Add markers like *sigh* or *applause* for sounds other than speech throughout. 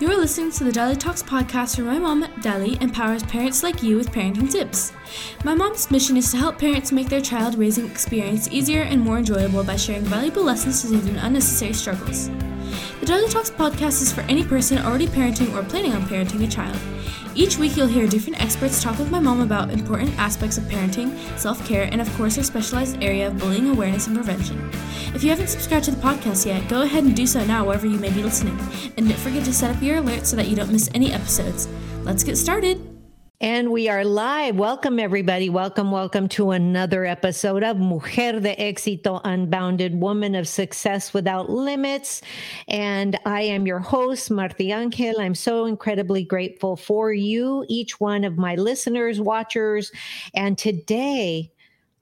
You are listening to the Dali Talks podcast where my mom, Dali, empowers parents like you with parenting tips. My mom's mission is to help parents make their child raising experience easier and more enjoyable by sharing valuable lessons to them unnecessary struggles. The Dali Talks podcast is for any person already parenting or planning on parenting a child. Each week, you'll hear different experts talk with my mom about important aspects of parenting, self care, and of course, her specialized area of bullying awareness and prevention. If you haven't subscribed to the podcast yet, go ahead and do so now wherever you may be listening. And don't forget to set up your alerts so that you don't miss any episodes. Let's get started. And we are live. Welcome, everybody. Welcome, welcome to another episode of Mujer de Éxito Unbounded, Woman of Success Without Limits. And I am your host, Marti Angel. I'm so incredibly grateful for you, each one of my listeners, watchers. And today,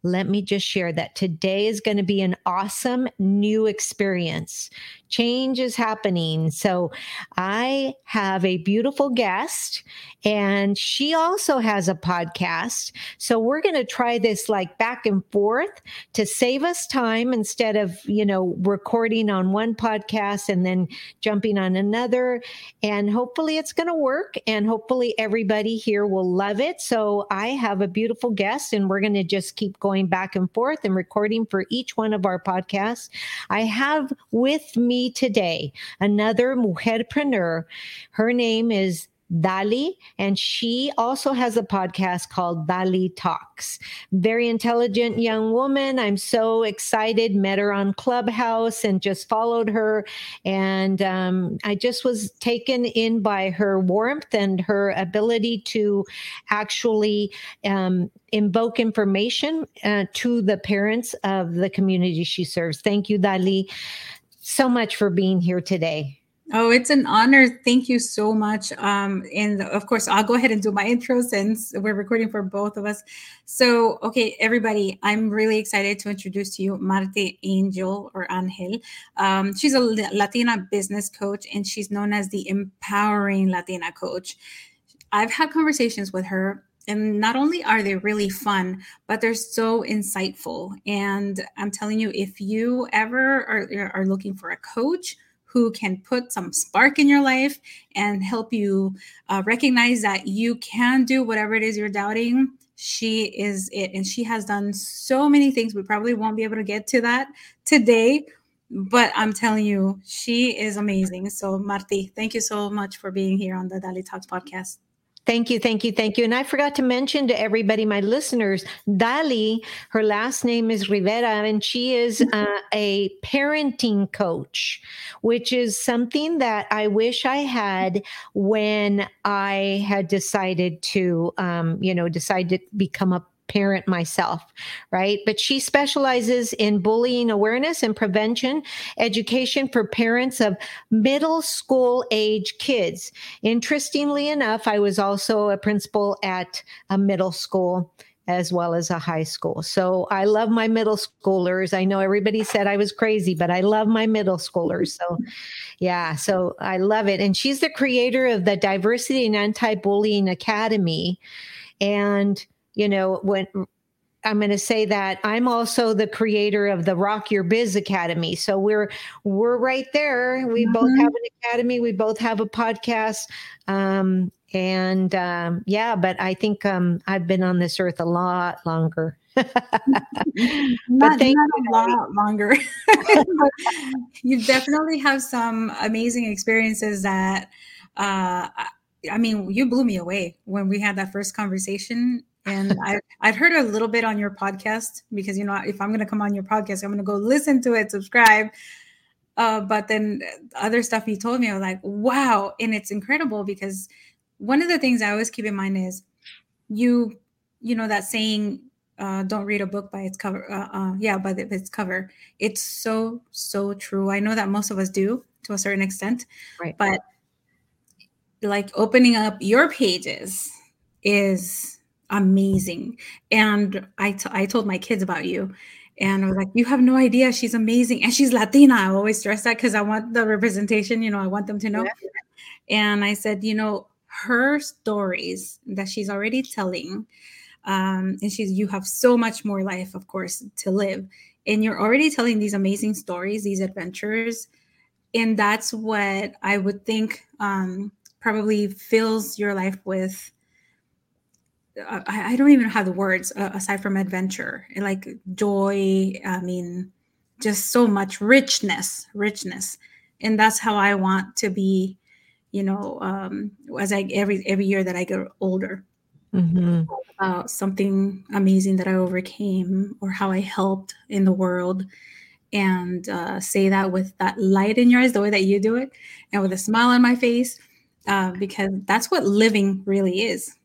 let me just share that today is going to be an awesome new experience. Change is happening. So I have a beautiful guest and she also has a podcast. So we're going to try this like back and forth to save us time instead of, you know, recording on one podcast and then jumping on another. And hopefully it's going to work and hopefully everybody here will love it. So I have a beautiful guest and we're going to just keep going back and forth and recording for each one of our podcasts. I have with me today another mujerpreneur. Her name is Dali, and she also has a podcast called Dali Talks. Very intelligent young woman. I'm so excited. Met her on Clubhouse and just followed her. And um, I just was taken in by her warmth and her ability to actually um, invoke information uh, to the parents of the community she serves. Thank you, Dali so much for being here today. Oh, it's an honor. Thank you so much. Um, and of course, I'll go ahead and do my *laughs* intro since we're recording for both of us. So, okay, everybody, I'm really excited to introduce to you Marti Angel or Angel. Um, she's a Latina business coach and she's known as the empowering Latina coach. I've had conversations with her and not only are they really fun but they're so insightful and i'm telling you if you ever are, are looking for a coach who can put some spark in your life and help you uh, recognize that you can do whatever it is you're doubting. She is it and she has done so many things. We probably won't be able to get to that today but i'm telling you she is amazing. So marti thank you so much for being here on the dali talks podcast Thank you, thank you, thank you. And I forgot to mention to everybody, my listeners, Dali, her last name is Rivera, and she is uh, a parenting coach, which is something that I wish I had when I had decided to, um, you know, decide to become a parent myself, right? But she specializes in bullying awareness and prevention, education for parents of middle school age kids. Interestingly enough, I was also a principal at a middle school as well as a high school. So I love my middle schoolers. I know everybody said I was crazy, but I love my middle schoolers. So yeah, so I love it. And she's the creator of the Diversity and Anti-Bullying Academy. And you know, when I'm going to say that I'm also the creator of the Rock Your Biz Academy. So we're we're right there. We mm-hmm. both have an academy. We both have a podcast. Um, and um, yeah, but I think um, I've been on this earth a lot longer. *laughs* but not, thank not you. a lot longer. *laughs* you definitely have some amazing experiences that. Uh, I mean, you blew me away when we had that first conversation and I, I've heard a little bit on your podcast because, you know, if I'm going to come on your podcast, I'm going to go listen to it, subscribe. Uh, but then other stuff you told me, I was like, wow. And it's incredible because one of the things I always keep in mind is you, you know, that saying, uh, don't read a book by its cover. Uh, uh, yeah, by the, its cover. It's so, so true. I know that most of us do to a certain extent. Right. But like opening up your pages is amazing. And I, t- I told my kids about you. And I was like, you have no idea. She's amazing. And she's Latina. I always stress that because I want the representation, you know, I want them to know. Yeah. And I said, you know, her stories that she's already telling, um, and she's, you have so much more life, of course, to live. And you're already telling these amazing stories, these adventures and that's what I would think um, probably fills your life with. I, I, don't even have the words uh, aside from adventure, like joy. I mean, just so much richness, richness, and that's how I want to be. You know, um, as I every every year that I get older, mm-hmm. about something amazing that I overcame or how I helped in the world and uh, say that with that light in your eyes, the way that you do it, and with a smile on my face, uh, because that's what living really is.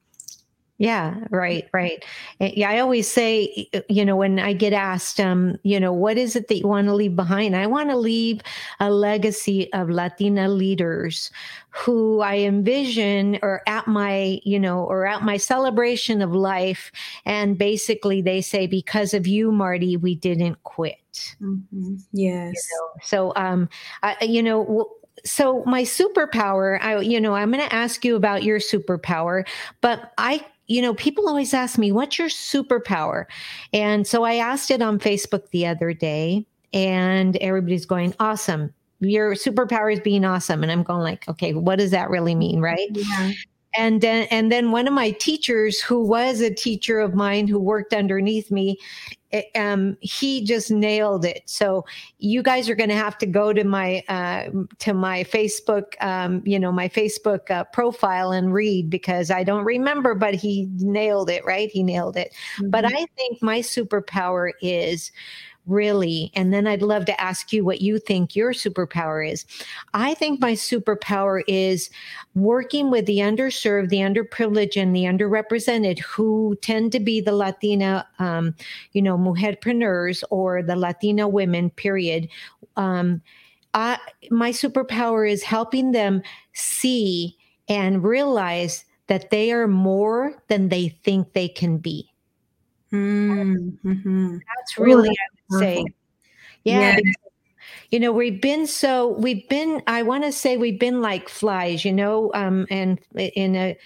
Yeah, right, right. Eh, yeah, I always say, you know, when I get asked, um, you know, what is it that you want to leave behind? I want to leave a legacy of Latina leaders who I envision or at my, you know, or at my celebration of life. And basically they say, because of you, Marti, we didn't quit. Mm-hmm. Yes. You know? So, um, I, you know, so my superpower i you know i'm going to ask you about your superpower but i you know, people always ask me, what's your superpower? And so I asked it on Facebook the other day, and everybody's going, awesome. Your superpower is being awesome. And I'm going like, okay, what does that really mean? Right. Yeah and then and then one of my teachers who was a teacher of mine who worked underneath me um, he just nailed it. So you guys are going to have to go to my uh, to my facebook um, you know my facebook uh, profile and read because i don't remember but he nailed it right? He nailed it. Mm-hmm. but i think my superpower is really? And then I'd love to ask you what you think your superpower is. I think my superpower is working with the underserved, the underprivileged, and the underrepresented who tend to be the Latina, um, you know, mujerpreneurs or the Latina women, period. Um, I, my superpower is helping them see and realize that they are more than they think they can be. Mm-hmm. That's really, I would say, yeah. yeah. You know, we've been so we've been. I want to say we've been like flies, you know, um, and in a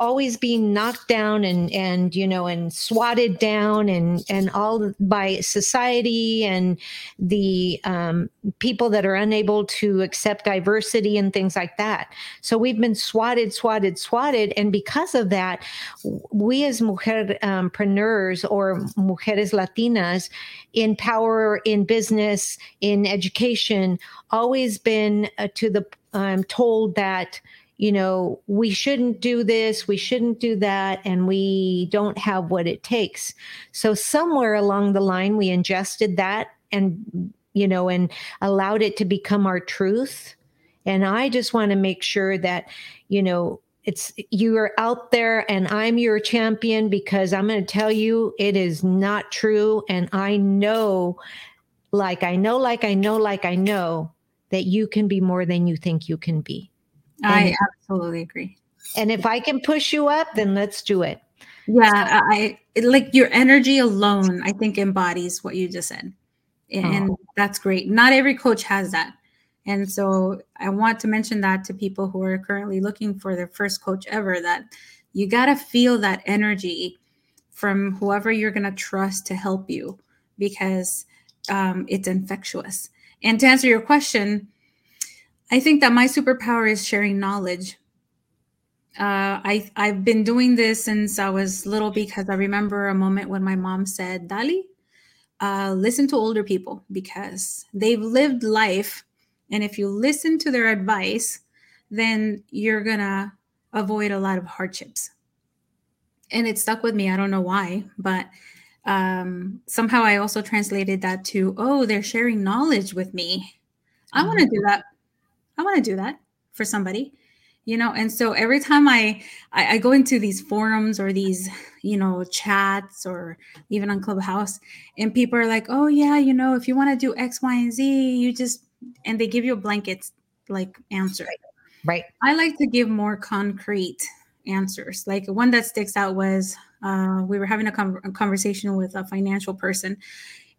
always being knocked down and and you know and swatted down and and all by society and the um, people that are unable to accept diversity and things like that. So we've been swatted swatted swatted. And because of that we as mujerpreneurs um, or mujeres latinas in power in business in education always been uh, to the um, told that you know, we shouldn't do this, we shouldn't do that, and we don't have what it takes. So somewhere along the line, we ingested that and, you know, and allowed it to become our truth. And I just want to make sure that, you know, it's you are out there and I'm your champion because I'm going to tell you it is not true. And I know, like I know, like I know, like I know that you can be more than you think you can be. I absolutely agree. And if I can push you up, then let's do it. Yeah, I like your energy alone, I think embodies what you just said. And oh. that's great. Not every coach has that. And so I want to mention that to people who are currently looking for their first coach ever that you got to feel that energy from whoever you're going to trust to help you because um, it's infectious. And to answer your question, I think that my superpower is sharing knowledge. Uh, I I've been doing this since I was little because I remember a moment when my mom said, "Dali, uh, listen to older people because they've lived life, and if you listen to their advice, then you're gonna avoid a lot of hardships." And it stuck with me. I don't know why, but um, somehow I also translated that to, "Oh, they're sharing knowledge with me." I want to mm-hmm. do that I want to do that for somebody, you know. And so every time I, I I go into these forums or these you know chats or even on Clubhouse, and people are like, oh yeah, you know, if you want to do X, Y, and Z, you just and they give you a blanket like answer. Right. I like to give more concrete answers. Like one that sticks out was uh, we were having a, a conversation with a financial person,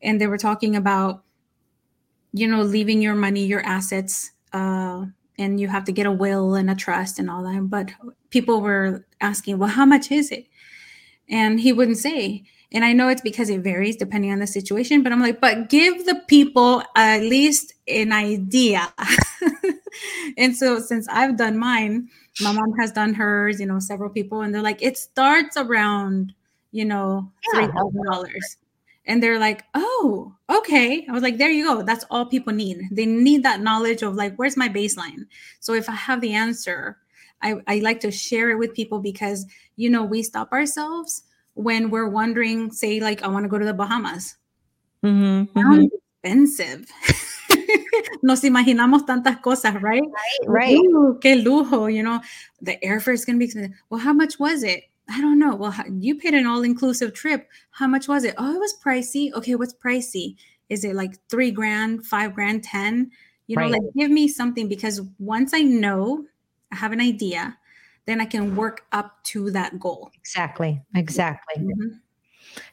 and they were talking about you know leaving your money, your assets uh, and you have to get a will and a trust and all that. But people were asking, well, how much is it? And he wouldn't say. And I know it's because it varies depending on the situation, but I'm like, but give the people at least an idea. *laughs* and so since I've done mine, my mom has done hers, you know, several people, and they're like, it starts around, you know, three thousand dollars. And they're like, oh, okay. I was like, there you go. That's all people need. They need that knowledge of like, where's my baseline? So if I have the answer, I, I like to share it with people because, you know, we stop ourselves when we're wondering, say, like, I want to go to the Bahamas. Mm-hmm, mm-hmm. expensive. *laughs* Nos imaginamos tantas cosas, right? Right, right. Ooh, qué lujo, you know, the airfare is going to be expensive. Well, how much was it? I don't know. Well, you paid an all inclusive trip. How much was it? Oh, it was pricey. Okay, what's pricey? Is it like three grand, five grand, 10? You know, right. like give me something because once I know, I have an idea, then I can work up to that goal. Exactly. Exactly. Mm-hmm.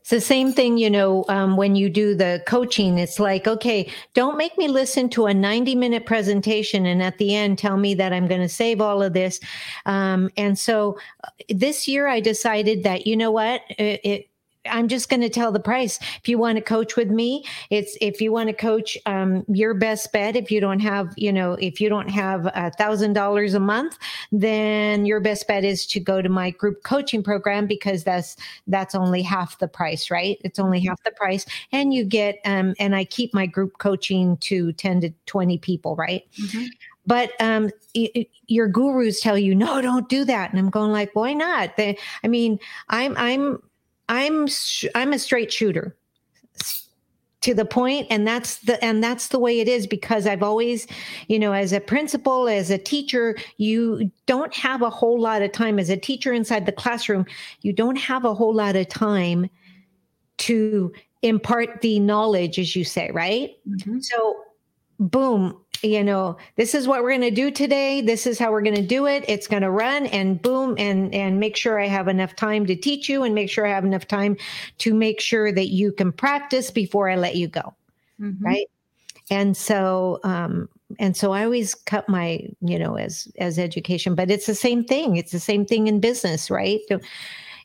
It's the same thing, you know, um, when you do the coaching, it's like, okay, don't make me listen to a 90 minute presentation and at the end tell me that I'm going to save all of this. Um, and so uh, this year I decided that, you know what, it, it I'm just going to tell the price. If you want to coach with me, it's if you want to coach um, your best bet. If you don't have, you know, if you don't have a thousand dollars a month, then your best bet is to go to my group coaching program because that's that's only half the price, right? It's only half the price, and you get um, and I keep my group coaching to ten to twenty people, right? Mm-hmm but um, your gurus tell you no don't do that and i'm going like why not they, i mean i'm i'm I'm I'm a straight shooter. To the point and that's the and that's the way it is because I've always you know as a principal as a teacher you don't have a whole lot of time. As a teacher inside the classroom you don't have a whole lot of time to impart the knowledge as you say right? Mm-hmm. so boom you know this is what we're going to do today. This is how we're going to do it. It's going to run and boom and and make sure i have enough time to teach you and make sure i have enough time to make sure that you can practice before i let you go mm-hmm. right? And so um and so i always cut my you know as as education but it's the same thing. It's the same thing in business right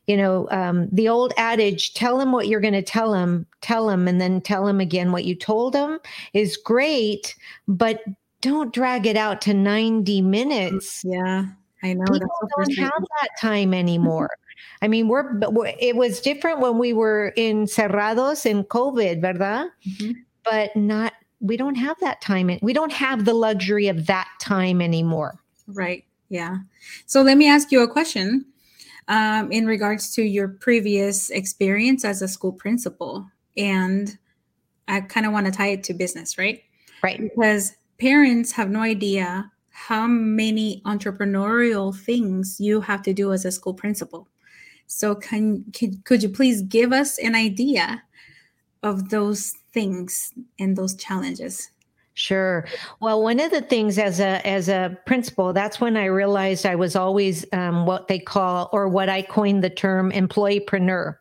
you know um, the old adage tell them what you're going to tell them tell them and then tell them again what you told them is great but don't drag it out to 90 minutes yeah i know people don't have that time anymore *laughs* I mean, we're, it was different when we were in cerrados in COVID, ¿verdad? Mm-hmm. But not, we don't have that time. We don't have the luxury of that time anymore. Right. Yeah. So let me ask you a question um, in regards to your previous experience as a school principal. And I kind of want to tie it to business, right? Right. Because parents have no idea how many entrepreneurial things you have to do as a school principal. So can, can could you please give us an idea of those things and those challenges? Sure. Well, one of the things as a as a principal, that's when I realized I was always um, what they call or what I coined the term employeepreneur.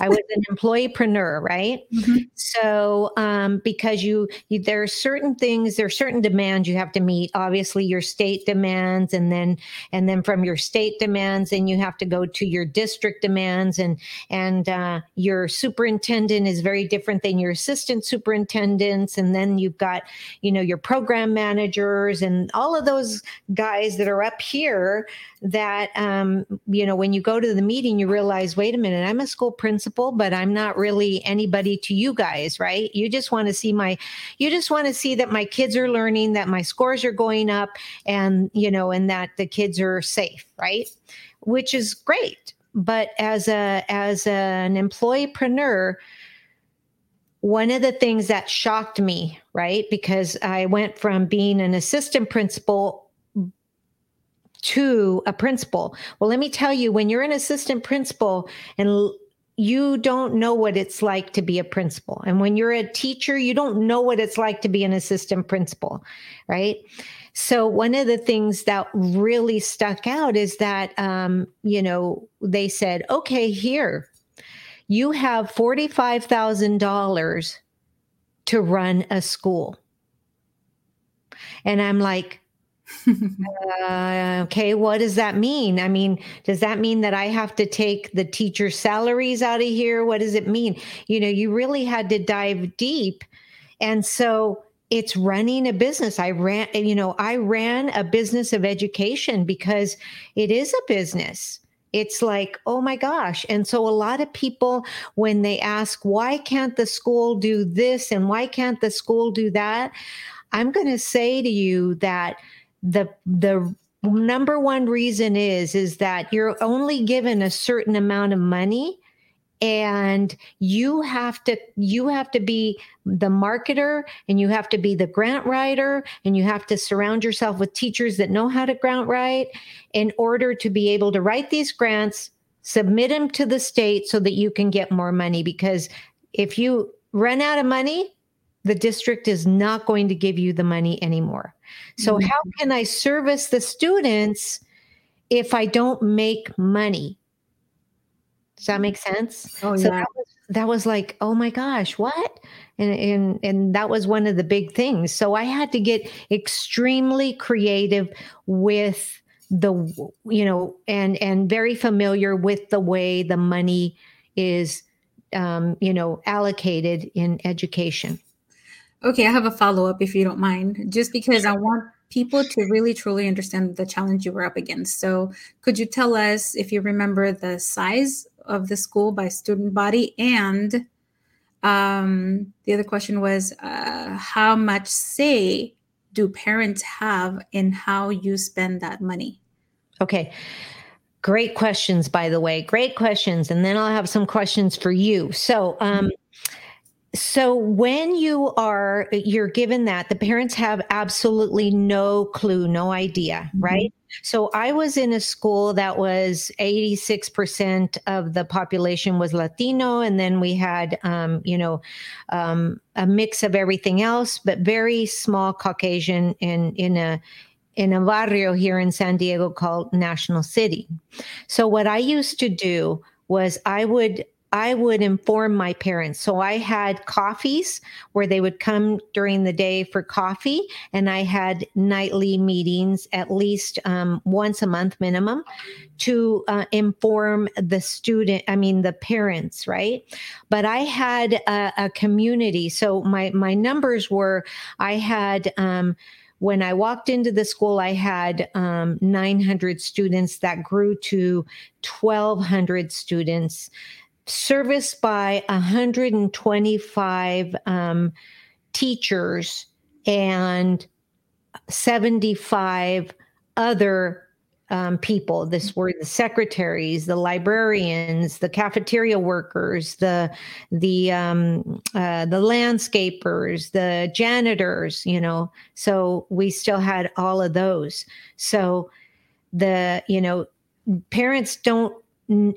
I was an employeepreneur, right? Mm-hmm. So, um, because you, you, there are certain things, there are certain demands you have to meet. Obviously, your state demands, and then, and then from your state demands, then you have to go to your district demands, and and uh, your superintendent is very different than your assistant superintendents, and then you've got, you know, your program managers and all of those guys that are up here that um, you know when you go to the meeting you realize wait a minute i'm a school principal but i'm not really anybody to you guys right you just want to see my you just want to see that my kids are learning that my scores are going up and you know and that the kids are safe right which is great but as a as a, an employeepreneur one of the things that shocked me, right? Because I went from being an assistant principal to a principal. Well, let me tell you, when you're an assistant principal and you don't know what it's like to be a principal. And when you're a teacher, you don't know what it's like to be an assistant principal, right? So, one of the things that really stuck out is that, um, you know, they said, okay, here, you have $45,000 to run a school. And I'm like, uh, okay, what does that mean? I mean, does that mean that I have to take the teacher salaries out of here? What does it mean? You know, you really had to dive deep. And so it's running a business. I ran, you know, I ran a business of education because it is a business. It's like, oh my gosh. And so a lot of people, when they ask, why can't the school do this and why can't the school do that? I'm going to say to you that the, the, number one reason is is that you're only given a certain amount of money and you have to you have to be the marketer and you have to be the grant writer and you have to surround yourself with teachers that know how to grant write in order to be able to write these grants submit them to the state so that you can get more money. Because if you run out of money the district is not going to give you the money anymore so mm-hmm. how can i service the students if i don't make money does that make sense? Oh, so yeah. That was, that was like, oh my gosh, what? And, and and that was one of the big things. So I had to get extremely creative with the you know and and very familiar with the way the money is um, you know allocated in education. Okay, I have a follow up if you don't mind, just because I want people to really truly understand the challenge you were up against. So, could you tell us if you remember the size of the school by student body? And um, the other question was uh, how much say do parents have in how you spend that money? Okay. Great questions by the way. Great questions. And then i'll have some questions for you. So um, so when you are you're given that the parents have absolutely no clue no idea mm-hmm. right so i was in a school that was 86% of the population was latino and then we had um, you know um, a mix of everything else but very small caucasian in in a in a barrio here in san diego called national city so what i used to do was i would I would inform my parents. So I had coffees where they would come during the day for coffee, and I had nightly meetings at least um, once a month minimum to uh, inform the student, I mean, the parents, right? But I had a, a community. So my, my numbers were I had, um, when I walked into the school, I had um, 900 students that grew to 1,200 students serviced by 125 um, teachers and 75 other um, people. This were the secretaries, the librarians, the cafeteria workers, the the um, uh, the landscapers, the janitors. You know, so we still had all of those. So the you know parents don't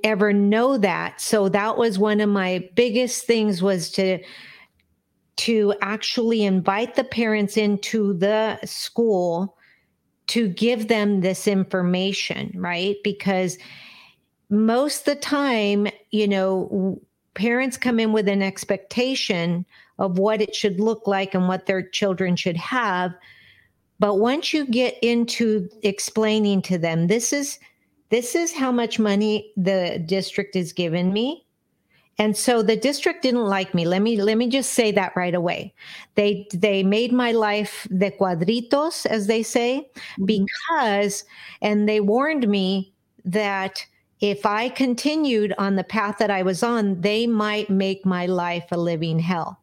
ever know that. So that was one of my biggest things was to to actually invite the parents into the school to give them this information right? Because most the time you know parents come in with an expectation of what it should look like and what their children should have. But once you get into explaining to them this is this is how much money the district is giving me. And so the district didn't like me. Let me let me just say that right away. They they made my life de cuadritos as they say mm-hmm. because and they warned me that if i continued on the path that i was on they might make my life a living hell.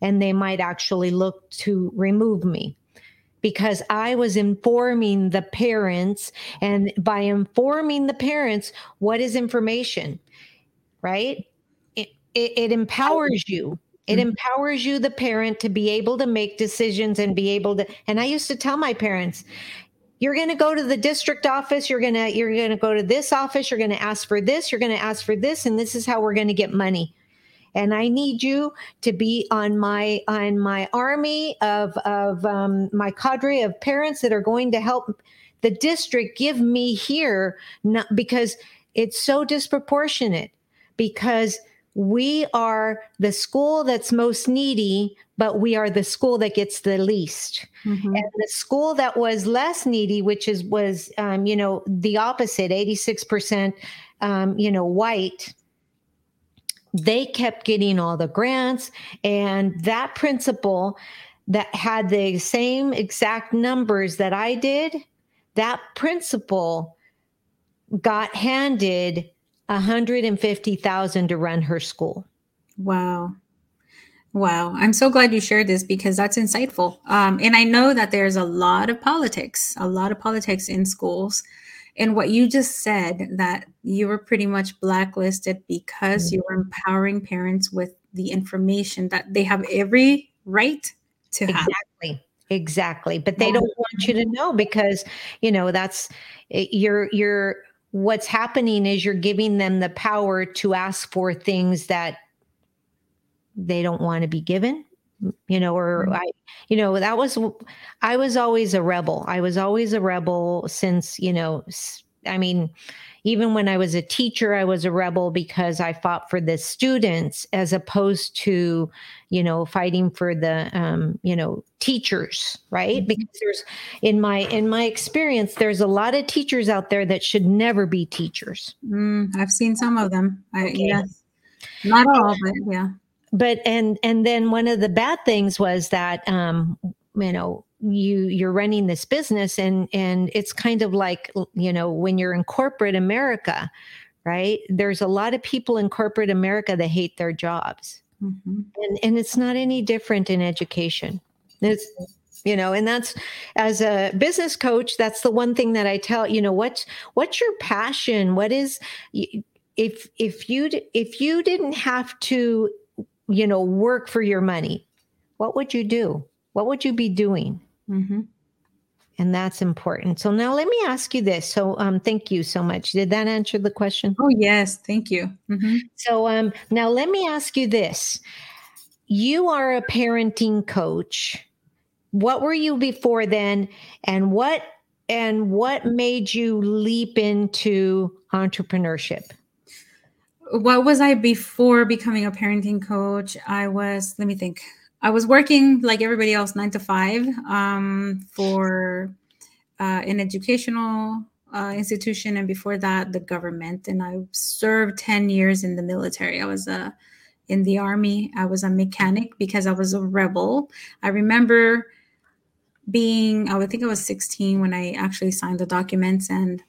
And they might actually look to remove me because I was informing the parents. And by informing the parents, what is information? Right? It, it, it empowers you. It mm-hmm. empowers you, the parent, to be able to make decisions and be able to. And I used to tell my parents, you're going to go to the district office you're going to you're going to go to this office you're going to ask for this you're going to ask for this and this is how we're going to get money and I need you to be on my on my army of of um, my cadre of parents that are going to help the district give me here, not because it's so disproportionate. Because we are the school that's most needy, but we are the school that gets the least. Mm-hmm. And the school that was less needy, which is was um, you know the opposite, eighty six percent, um, you know, white. They kept getting all the grants, and that principal that had the same exact numbers that I did, that principal got handed 150,000 to run her school. Wow. Wow. I'm so glad you shared this because that's insightful. Um, and I know that there's a lot of politics, a lot of politics in schools. And what you just said that you were pretty much blacklisted because mm-hmm. you were empowering parents with the information that they have every right to exactly. have. Exactly. Exactly. But they don't want you to know because, you know, that's eh, you're you're what's happening is you're giving them the power to ask for things that they don't want to be given you know or mm-hmm. i you know that was i was always a rebel i was always a rebel since you know i mean even when i was a teacher i was a rebel because i fought for the students as opposed to you know fighting for the um, you know teachers right mm-hmm. because there's in my in my experience there's a lot of teachers out there that should never be teachers mm, i've seen some of them I, okay. yes not all but yeah but and and then one of the bad things was that um you know you you're running this business and and it's kind of like you know when you're in corporate america right? There's a lot of people in corporate america that hate their jobs. Mm-hmm. and and it's not any different in education. It's you know and that's as a business coach that's the one thing that i tell you know what's what's your passion? What is if if you if you didn't have to you know work for your money what would you do what would you be doing Mm-hmm. And that's important. So now let me ask you this. So um, thank you so much. Did that answer the question? Oh yes, thank you. Mm-hmm. So um, now let me ask you this. You are a parenting coach. What were you before then? And what and what made you leap into entrepreneurship? What was I before becoming a parenting coach? I was, let me think. I was working like everybody else, nine to five, um, for uh, an educational uh, institution, and before that, the government. And I served ten years in the military. I was a uh, in the army. I was a mechanic because I was a rebel. I remember being, I would think I was 16 when I actually signed the documents, and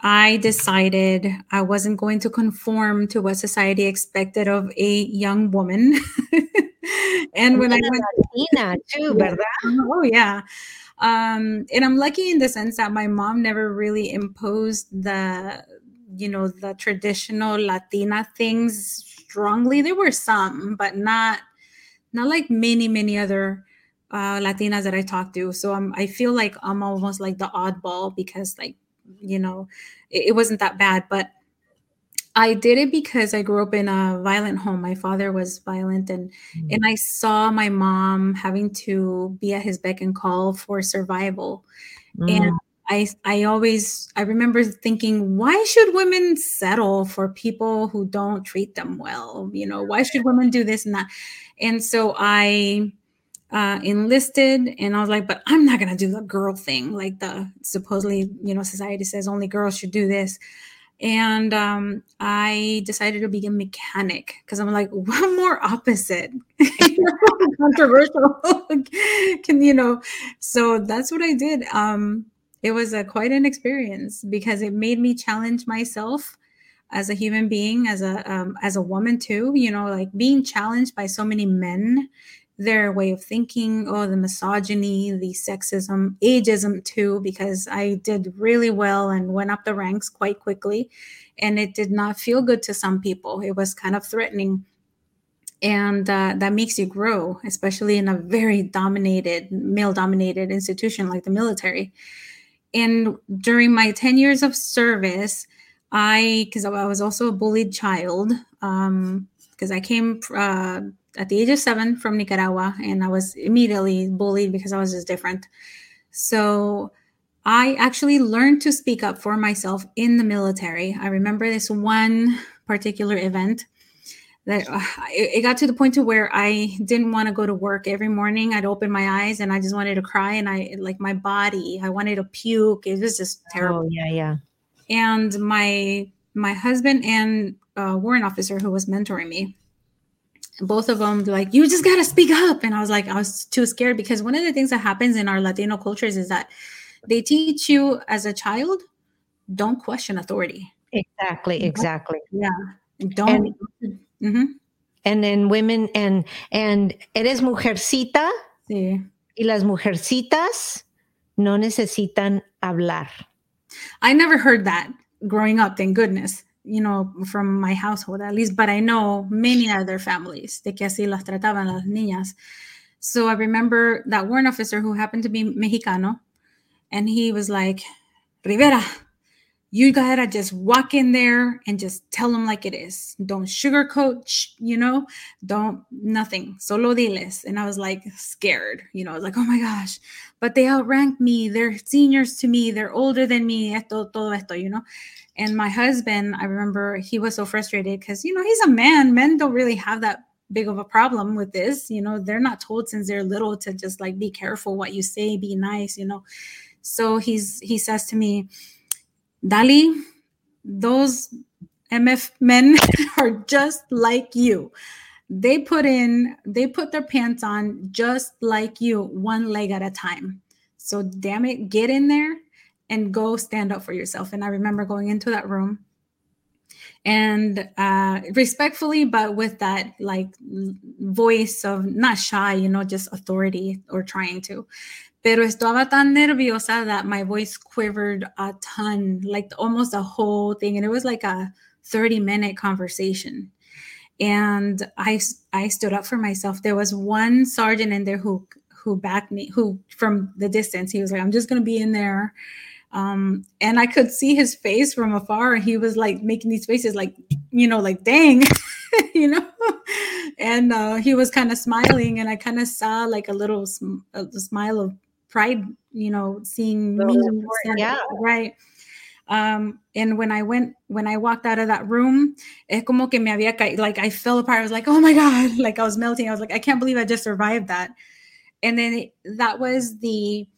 I decided I wasn't going to conform to what society expected of a young woman. *laughs* and when I went Latina too, ¿verdad? Oh yeah. Um, and I'm lucky in the sense that my mom never really imposed the, you know, the traditional Latina things strongly. There were some, but not not like many, many other uh, Latinas that I talked to. So I'm, I feel like I'm almost like the oddball because like, you know, it, it wasn't that bad. But I did it because I grew up in a violent home. My father was violent and mm-hmm. and I saw my mom having to be at his beck and call for survival. Mm-hmm. And I I always I remember thinking, why should women settle for people who don't treat them well? You know, why should women do this and that? And so I uh, enlisted and I was like, but I'm not gonna do the girl thing, like the supposedly, you know, society says only girls should do this and um, I decided to be a mechanic because I'm like, *laughs* what more opposite? *laughs* Controversial, *laughs* can you know? So that's what I did. Um, it was a, quite an experience because it made me challenge myself as a human being, as a um, as a woman too. You know, like being challenged by so many men their way of thinking, oh, the misogyny, the sexism, ageism too, because I did really well and went up the ranks quite quickly. And it did not feel good to some people. It was kind of threatening. And uh, that makes you grow, especially in a very dominated, male dominated institution like the military. And during my 10 years of service, I, because I was also a bullied child, um, because I came uh, at the age of seven from Nicaragua, and I was immediately bullied because I was just different. So I actually learned to speak up for myself in the military. I remember this one particular event that uh, it, it got to the point to where I didn't want to go to work every morning. I'd open my eyes and I just wanted to cry, and I like my body. I wanted to puke. It was just terrible. Oh yeah, yeah. And my my husband and uh, warrant officer who was mentoring me, both of them like, "You just gotta speak up," and I was like, I was too scared because one of the things that happens in our Latino cultures is that they teach you as a child, don't question authority. Exactly, exactly. Yeah, don't. And, mm-hmm. and then women and and eres mujercita. Sí. Y las mujercitas no necesitan hablar. I never heard that growing up, thank goodness, you know, from my household at least, but I know many other families de que así las trataban las niñas. So I remember that warrant officer who happened to be Mexicano, and he was like, Rivera, you gotta just walk in there and just tell them like it is. Don't sugarcoat, you know, don't nothing. Solo diles. And I was like scared, you know, I was like, oh my gosh, but they outrank me. They're seniors to me. They're older than me. Esto, todo esto, you know. And my husband, I remember he was so frustrated because, you know, he's a man. Men don't really have that big of a problem with this. You know, they're not told since they're little to just like be careful what you say, be nice, you know. So he's he says to me, Dali, those MF men *laughs* are just like you. They put in, they put their pants on just like you, one leg at a time. So damn it, get in there and go stand up for yourself. And I remember going into that room and uh, respectfully, but with that like voice of not shy, you know, just authority or trying to. Pero estaba tan nerviosa that my voice quivered a ton, like almost a whole thing. And it was like a 30 minute conversation. And I, I stood up for myself. There was one sergeant in there who, who backed me, who from the distance, he was like, I'm just going to be in there. Um, and I could see his face from afar. And he was like making these faces like, you know, like, dang, *laughs* you know? and uh, he was kind of smiling. And I kind of saw like a little sm- a smile of pride, you know, seeing me. Yeah. Right. Um, and when I went, when I walked out of that room, es como que me había caído, like I fell apart. I was like, oh my God, *laughs* like I was melting. I was like, I can't believe I just survived that. And then it, that was the,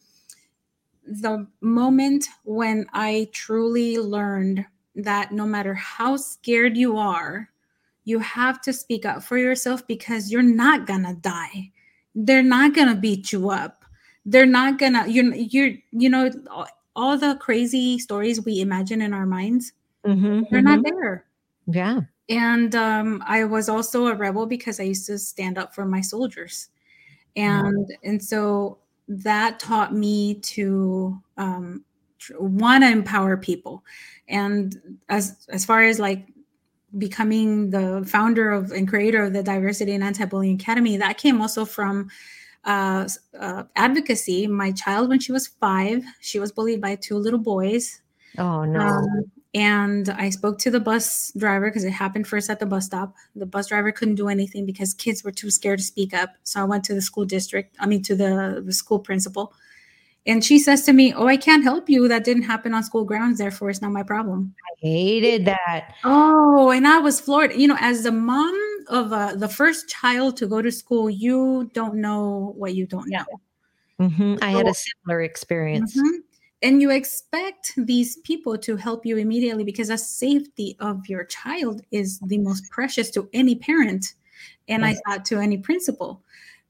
the moment when I truly learned that no matter how scared you are, you have to speak up for yourself because you're not gonna die. They're not gonna beat you up they're not gonna you you're you know all the crazy stories we imagine in our minds mm-hmm, they're mm-hmm. not there yeah and um, i was also a rebel because i used to stand up for my soldiers and mm-hmm. and so that taught me to um, want to empower people and as as far as like becoming the founder of and creator of the diversity and anti-bullying academy that came also from uh, uh, advocacy. My child, when she was five, she was bullied by two little boys. Oh no. Um, and I spoke to the bus driver because it happened first at the bus stop. The bus driver couldn't do anything because kids were too scared to speak up. So I went to the school district, I mean, to the, the school principal. And she says to me, Oh, I can't help you. That didn't happen on school grounds. Therefore, it's not my problem. I hated that. Oh, and I was floored. You know, as the mom of uh, the first child to go to school, you don't know what you don't know. Mm-hmm. I had a similar experience. Mm-hmm. And you expect these people to help you immediately because the safety of your child is the most precious to any parent. And I thought to any principal.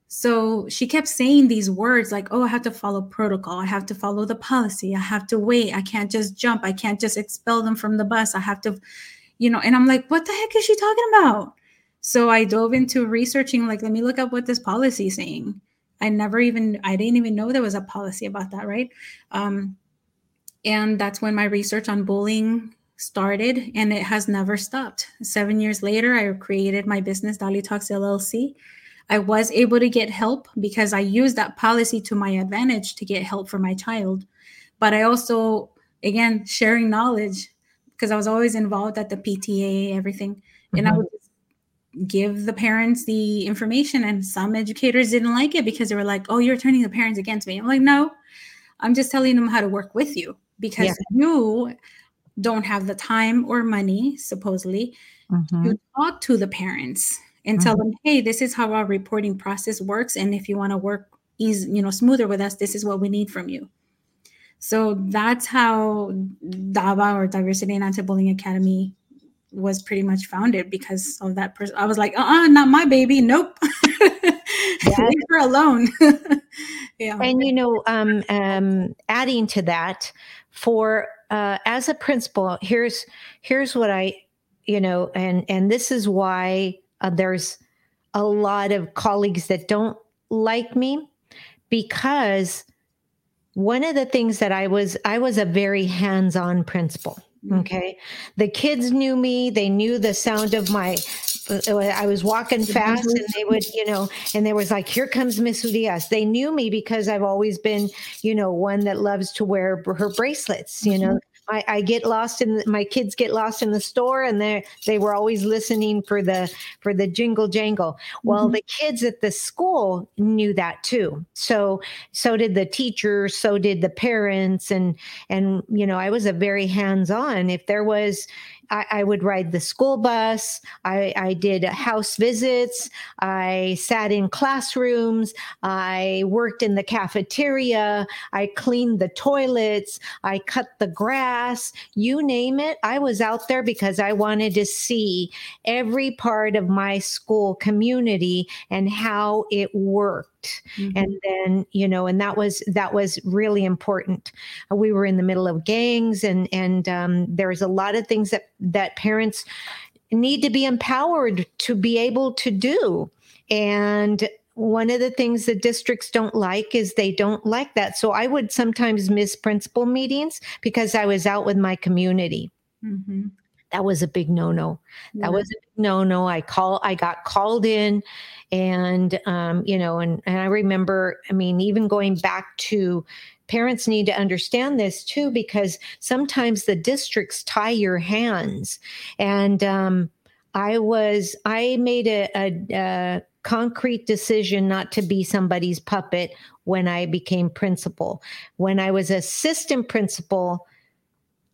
So she kept saying these words like, oh, I have to follow protocol. I have to follow the policy. I have to wait. I can't just jump. I can't just expel them from the bus. I have to, you know, and I'm like, what the heck is she talking about? So I dove into researching, like, let me look up what this policy is saying. I never even, I didn't even know there was a policy about that, right? Um, and that's when my research on bullying started, and it has never stopped. Seven years later, I created my business, Dali Talks LLC. I was able to get help because I used that policy to my advantage to get help for my child. But I also, again, sharing knowledge because I was always involved at the PTA, everything. Mm-hmm. And I mm-hmm. would give the parents the information and some educators didn't like it because they were like oh you're turning the parents against me i'm like no i'm just telling them how to work with you because yeah. you don't have the time or money supposedly mm-hmm. to talk to the parents and mm-hmm. tell them, hey, this is how our reporting process works. And if you want to work easy, you know, smoother with us, this is what we need from you. So that's how DABA or Diversity and Anti-Bullying Academy was pretty much founded because of that person. I was like, uh-uh, not my baby. Nope. *laughs* Leave her alone. *laughs* yeah. And you know, um, um, adding to that, for uh, as a principal, here's here's what I, you know, and and this is why uh, there's a lot of colleagues that don't like me because one of the things that I was I was a very hands-on principal. Mm-hmm. Okay. The kids knew me. They knew the sound of my, uh, I was walking fast and they would, you know, and there was like, here comes Miss Urias. They knew me because I've always been, you know, one that loves to wear her bracelets, you know, I, I get lost in the, my kids get lost in the store and they they were always listening for the for the jingle jangle. Well, mm-hmm. the kids at the school knew that too. So so did the teachers, so did the parents and and you know, I was a very hands-on. If there was I, I would ride the school bus. I, I did house visits. I sat in classrooms. I worked in the cafeteria. I cleaned the toilets. I cut the grass. You name it. I was out there because I wanted to see every part of my school community and how it worked. Mm-hmm. And then, you know, and that was that was really important. Uh, we were in the middle of gangs and and um, there's a lot of things that that parents need to be empowered to be able to do. And one of the things the districts don't like is they don't like that. So I would sometimes miss principal meetings because I was out with my community. Mm-hmm that was a big no-no. That was a no-no. I call I got called in and um, you know, and, and I remember, I mean, even going back to parents need to understand this too, because sometimes the districts tie your hands. And um, I was I made a, a, a concrete decision not to be somebody's puppet when I became principal. When I was assistant principal,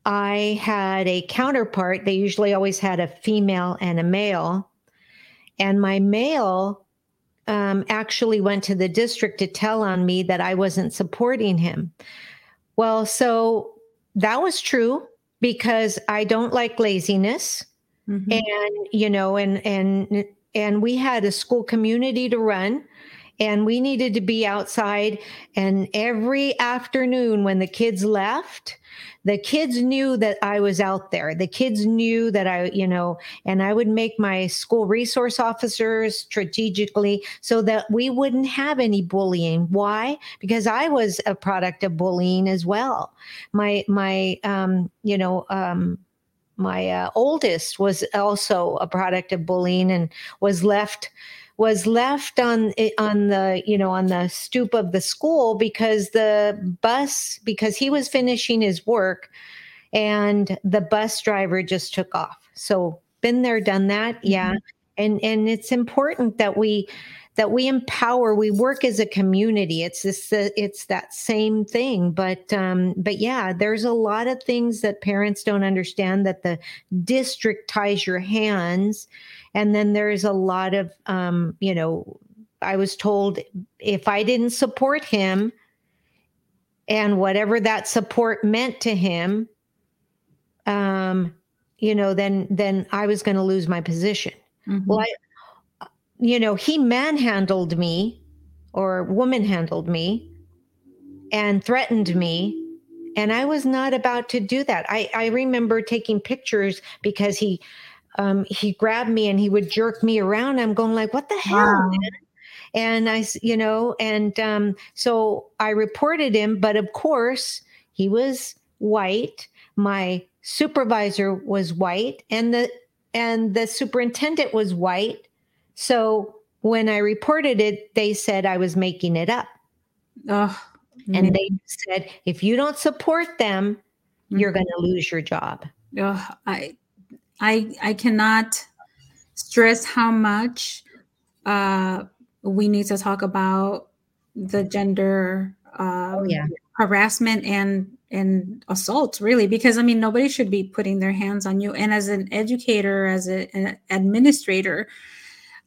I had a counterpart. They usually always had a female and a male. And my male um, actually went to the district to tell on me that I wasn't supporting him. Well, so that was true because I don't like laziness. Mm-hmm. And, you know, and, and, and we had a school community to run and we needed to be outside. And every afternoon when the kids left, the kids knew that I was out there. The kids knew that I, you know, and I would make my school resource officers strategically so that we wouldn't have any bullying. Why? Because I was a product of bullying as well. My, my, um, you know, um, my uh, oldest was also a product of bullying and was left was left on on the you know on the stoop of the school because the bus because he was finishing his work and the bus driver just took off. So been there done that yeah. Mm-hmm. and and it's important that we that we empower we work as a community. It's this uh, it's that same thing but um but yeah there's a lot of things that parents don't understand that the district ties your hands and then there's a lot of um you know i was told if i didn't support him and whatever that support meant to him um you know then then i was going to lose my position mm-hmm. well i you know, he manhandled me or woman handled me and threatened me. And I was not about to do that. I, I remember taking pictures because he um, he grabbed me and he would jerk me around. I'm going like, what the hell? Wow. And I, you know, and um, so I reported him, but of course he was white. My supervisor was white, and the and the superintendent was white so when I reported it, they said I was making it up. Oh, and they said, if you don't support them, mm-hmm. you're going to lose your job. Oh, I, I, I cannot stress how much uh, we need to talk about the gender um, oh, yeah. harassment and and assault really because i mean nobody should be putting their hands on you. And as an educator as a, an administrator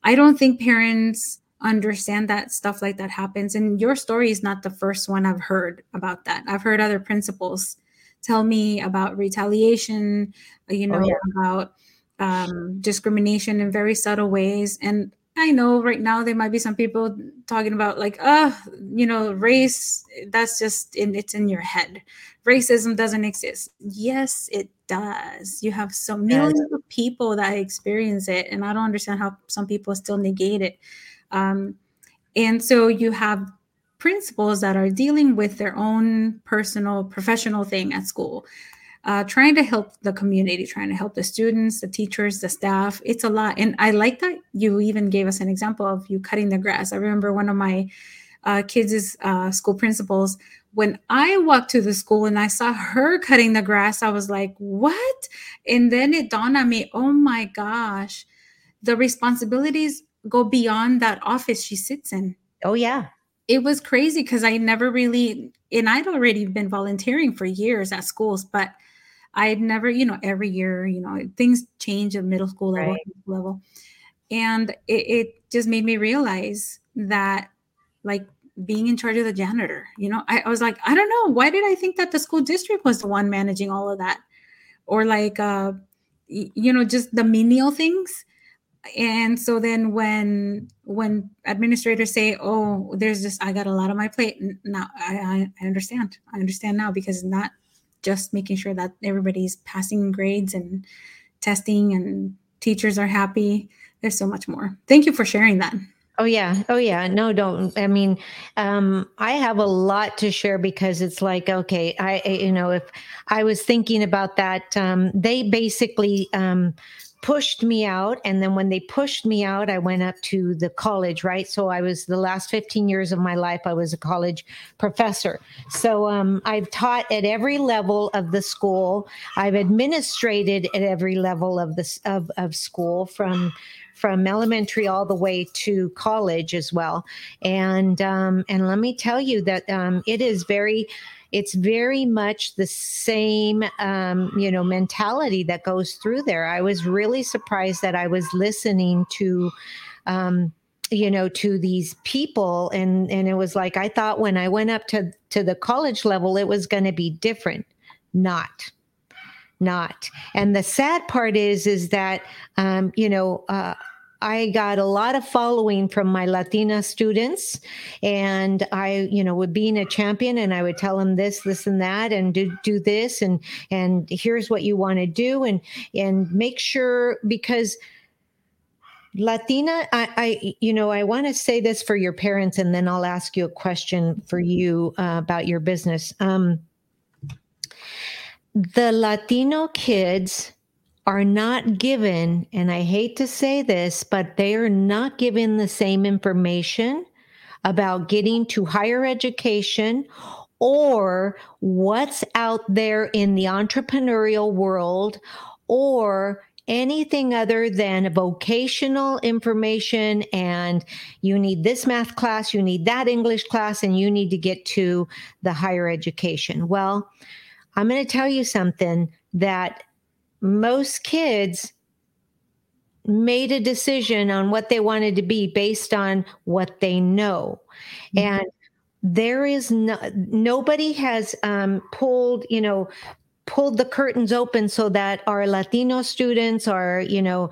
i don't think parents understand that stuff like that happens. And your story is not the first one i've heard about that. I've heard other principals tell me about retaliation you oh, know oh, yeah. about um, discrimination in very subtle ways and I know right now there might be some people talking about like, oh, you know, race, that's just in it's in your head. Racism doesn't exist. Yes, it does. You have so millions of people that experience it. And I don't understand how some people still negate it. Um, and so you have principals that are dealing with their own personal professional thing at school uh, trying to help the community, trying to help the students, the teachers, the staff. It's a lot. And I like that you even gave us an example of you cutting the grass. I remember one of my uh, kids' uh, school principals. When I walked to the school and I saw her cutting the grass, I was like, what? And then it dawned on me, oh my gosh, the responsibilities go beyond that office she sits in. Oh, yeah. It was crazy because I never really, and I'd already been volunteering for years at schools, but I had never, you know, every year, you know, things change at middle school level, right. level. And it, it, just made me realize that like being in charge of the janitor, you know, I, I, was like, I don't know, why did I think that the school district was the one managing all of that? Or like, uh, you know, just the menial things. And so then when when administrators say, "Oh, there's just I got a lot on my plate," now I, I understand. I understand now because not just making sure that everybody's passing grades and testing and teachers are happy. There's so much more. Thank you for sharing that. Oh yeah. Oh yeah. No, don't. I mean, um, I have a lot to share because it's like, okay, I, you know, if I was thinking about that, um, they basically, um, pushed me out. And then when they pushed me out, I went up to the college, right? So I was the last 15 years of my life, I was a college professor. So um, I've taught at every level of the school. I've administrated at every level of this of, of school from from elementary all the way to college as well. And um, and let me tell you that um, it is very it's very much the same um, you know mentality that goes through there. I was really surprised that i was listening to um, you know to these people and and it was like i thought when i went up to to the college level it was going to be different. Not. Not. And the sad part is is that um, you know uh, I got a lot of following from my Latina students, and I, you know, would being a champion, and I would tell them this, this, and that, and do do this, and and here's what you want to do, and and make sure because Latina, I, I, you know, I want to say this for your parents, and then I'll ask you a question for you uh, about your business. Um, the Latino kids are not given, and I hate to say this, but they are not given the same information about getting to higher education or what's out there in the entrepreneurial world or anything other than vocational information and you need this math class, you need that English class, and you need to get to the higher education. Well, I'm going to tell you something that most kids made a decision on what they wanted to be based on what they know. Mm-hmm. And there is no, nobody has um, pulled, you know, pulled the curtains open so that our Latino students are, you know,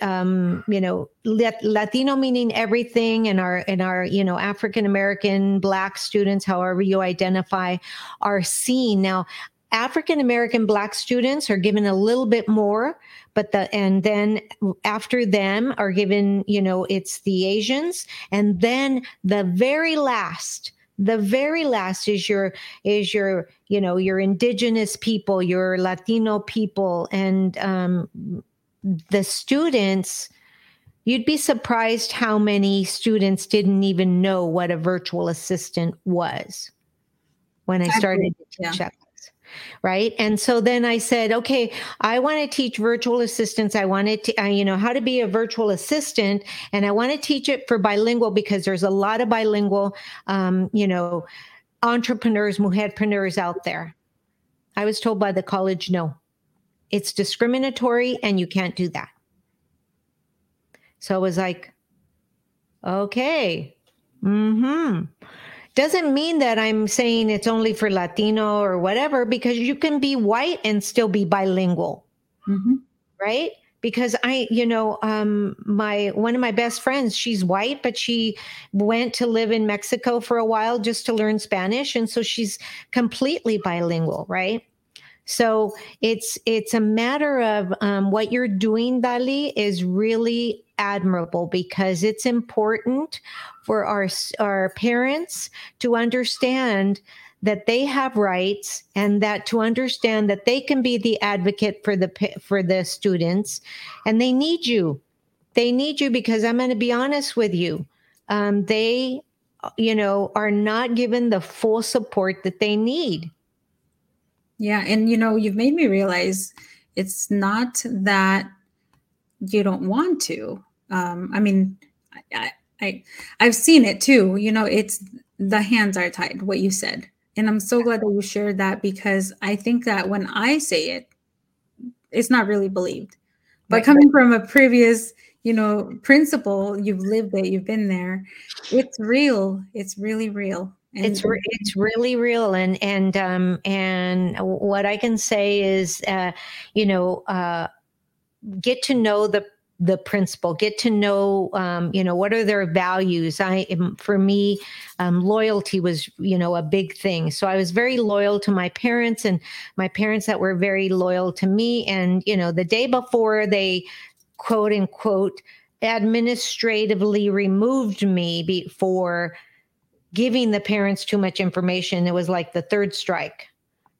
um, you know, Latino meaning everything, and our and our, you know, African American, Black students, however you identify, are seen now. African American Black students are given a little bit more, but the and then after them are given, you know, it's the Asians, and then the very last the very last is your is your you know your indigenous people your latino people. And um, the students you'd be surprised how many students didn't even know what a virtual assistant was when i started to teach yeah right and so then i said okay i want to teach virtual assistants i wanted to uh, you know how to be a virtual assistant and i want to teach it for bilingual because there's a lot of bilingual um, you know entrepreneurs, mujerpreneurs out there. I was told by the college, no, it's discriminatory and you can't do that. So I was like, okay, hmm. Doesn't mean that I'm saying it's only for Latino or whatever, because you can be white and still be bilingual, mm-hmm. right? because I, you know, um, my one of my best friends, she's white, but she went to live in Mexico for a while just to learn Spanish, and so she's completely bilingual, right? So it's it's a matter of um, what you're doing, Dali, is really admirable because it's important for our our parents to understand that they have rights and that to understand that they can be the advocate for the for the students. And they need you. They need you because i'm going to be honest with you. Um, they you know are not given the full support that they need yeah and you know you've made me realize it's not that you don't want to um, i mean I, I i've seen it too you know it's the hands are tied what you said and I'm so glad that you shared that because I think that when I say it, it's not really believed. But coming from a previous, you know, principal, you've lived it, you've been there. It's real. It's really real. It's it's really real, and and um and what I can say is, uh, you know, uh, get to know the the principal get to know um, you know what are their values. I am, for me um, loyalty was you know a big thing. So i was very loyal to my parents and my parents that were very loyal to me and you know the day before they quote unquote administratively removed me before giving the parents too much information it was like the third strike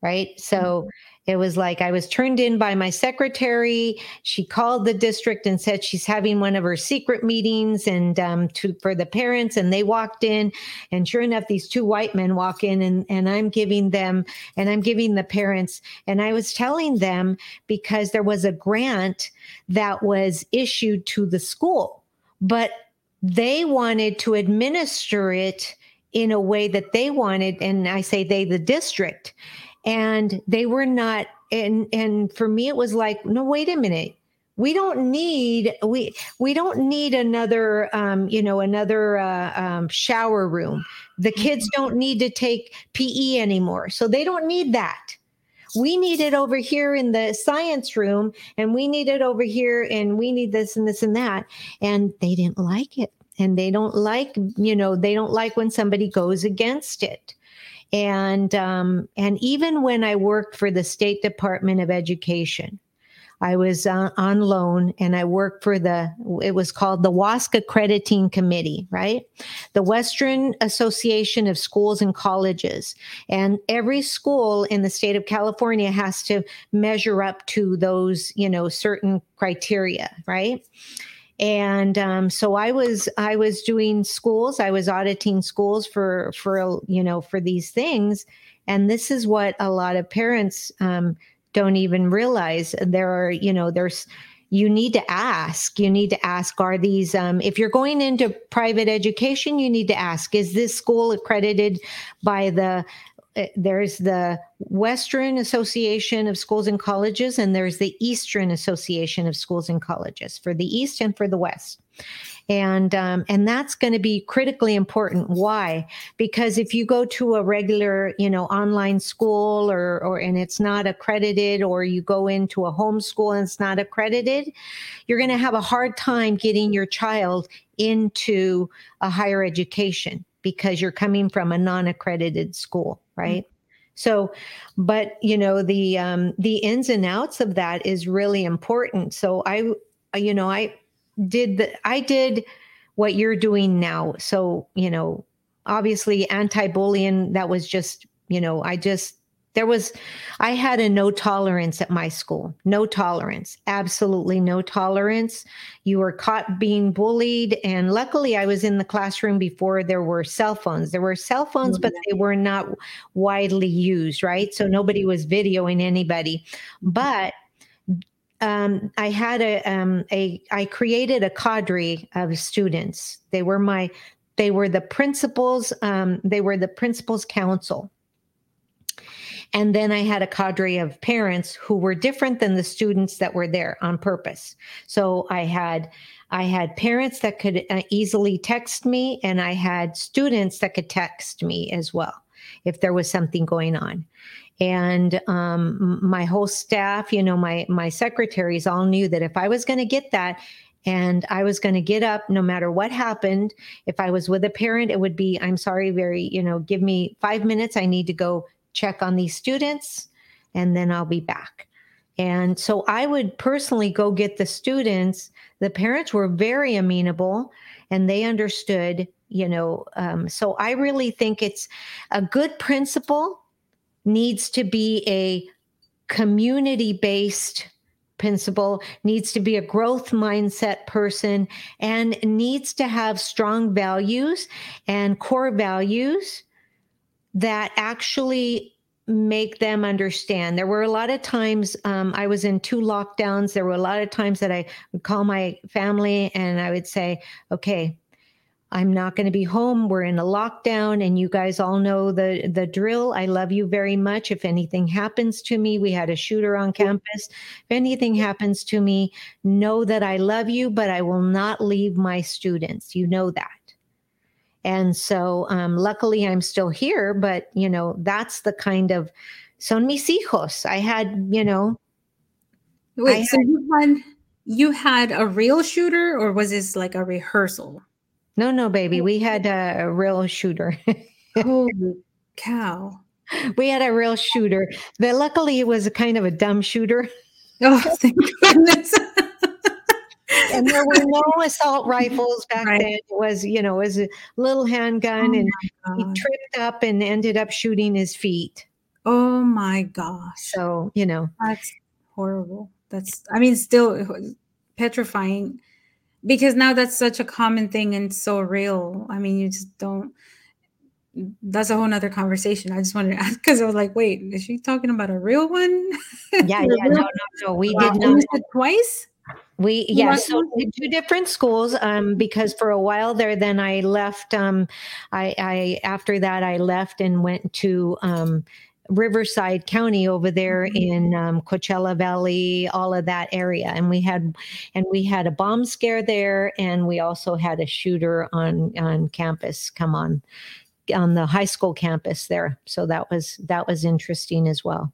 right so it was like I was turned in by my secretary. She called the district and said she's having one of her secret meetings and um, to for the parents. And they walked in, and sure enough, these two white men walk in, and and I'm giving them and I'm giving the parents, and I was telling them because there was a grant that was issued to the school, but they wanted to administer it in a way that they wanted, and I say they, the district. And they were not and and for me it was like no wait a minute. We don't need we we don't need another um, you know another uh, um, shower room. The kids mm-hmm. don't need to take pe anymore. So they don't need that. We need it over here in the science room and we need it over here and we need this and this and that. And they didn't like it and they don't like you know they don't like when somebody goes against it and um, and even when I worked for the State Department of Education, I was uh, on loan and I worked for the, it was called the WASC Accrediting Committee, right? The Western Association of Schools and Colleges. And every school in the state of California has to measure up to those, you know, certain criteria, right? And um, so i was i was doing schools. I was auditing schools for for you know for these things. And this is what a lot of parents um, don't even realize. There are you know there's you need to ask. You need to ask are these um, if you're going into private education you need to ask is this school accredited by the uh, there's the Western Association of Schools and Colleges, and there's the Eastern Association of Schools and Colleges for the East and for the West. And um, and that's going to be critically important. Why? Because if you go to a regular, you know, online school or or and it's not accredited, or you go into a homeschool and it's not accredited, you're going to have a hard time getting your child into a higher education because you're coming from a non-accredited school right? Mm-hmm. so but you know the um the ins and outs of that is really important. So i you know i did the i did what you're doing now. So you know obviously anti-bullying that was just you know i just there was, I had a no tolerance at my school. No tolerance, absolutely no tolerance. You were caught being bullied. And luckily, I was in the classroom before there were cell phones. There were cell phones, but they were not widely used, right? So nobody was videoing anybody. But um, I had a, um, a, I created a cadre of students. They were my they were the principals. Um, they were the principals council. And then I had a cadre of parents who were different than the students that were there on purpose. So I had I had parents that could uh, easily text me, and I had students that could text me as well if there was something going on. And um, my whole staff, you know, my my secretaries all knew that if I was going to get that, and I was going to get up no matter what happened. If I was with a parent, it would be, I'm sorry, very, you know, give me five minutes. I need to go check on these students, and then I'll be back. And so I would personally go get the students. The parents were very amenable and they understood, you know. Um, so I really think it's a good principal needs to be a community based principal, needs to be a growth mindset person, and needs to have strong values and core values that actually make them understand. There were a lot of times um, I was in two lockdowns. There were a lot of times that I would call my family and I would say, okay, I'm not going to be home. We're in a lockdown and you guys all know the the drill. I love you very much. If anything happens to me, we had a shooter on campus. If anything happens to me, know that I love you, but I will not leave my students. You know that. And so, um, luckily, I'm still here. But you know, that's the kind of son mis hijos. I had, you know. Wait, had, so you had you had a real shooter, or was this like a rehearsal? No, no, baby, we had a, a real shooter. *laughs* Holy cow! We had a real shooter. But luckily, it was a kind of a dumb shooter. Oh, thank *laughs* goodness and there were no *laughs* assault rifles back right. then. It was, you know, it was a little handgun, oh and he tripped up and ended up shooting his feet. Oh my gosh! So you know, that's horrible. That's, I mean, still petrifying because now that's such a common thing and so real. I mean, you just don't. That's a whole nother conversation. I just wanted to *laughs* ask because I was like, wait, is she talking about a real one? *laughs* Yeah, yeah, no, no, no. We wow. did not. twice. We yeah, so two different schools. Um, because for a while there, then I left. Um, I, I after that I left and went to um, Riverside County over there mm-hmm. in um, Coachella Valley, all of that area, and we had and we had a bomb scare there, and we also had a shooter on on campus come on on the high school campus there. So that was that was interesting as well.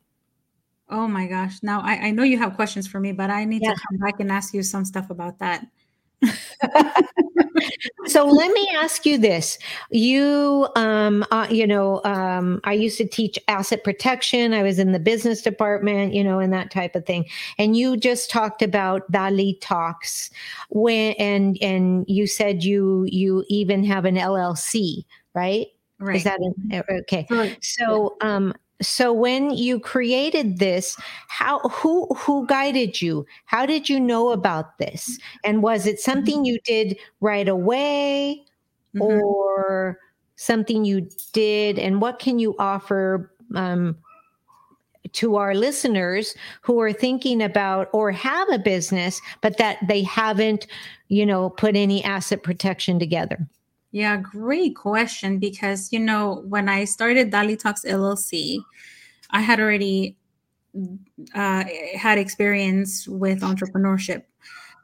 Oh my gosh. Now I, I know you have questions for me, but I need yeah. to come back and ask you some stuff about that. so let me ask you this. You um uh, you know um i used to teach asset protection. I was in the business department you know and that type of thing. And you just talked about dali talks when and and you said you you even have an llc right right? Is that an, okay. So um so when you created this how who who guided you how did you know about this and was it mm-hmm. something you did right away mm-hmm. or something you did and what can you offer um, to our listeners who are thinking about or have a business but that they haven't you know put any asset protection together yeah, great question. Because, you know, when I started Dali Talks LLC, I had already uh, had experience with entrepreneurship.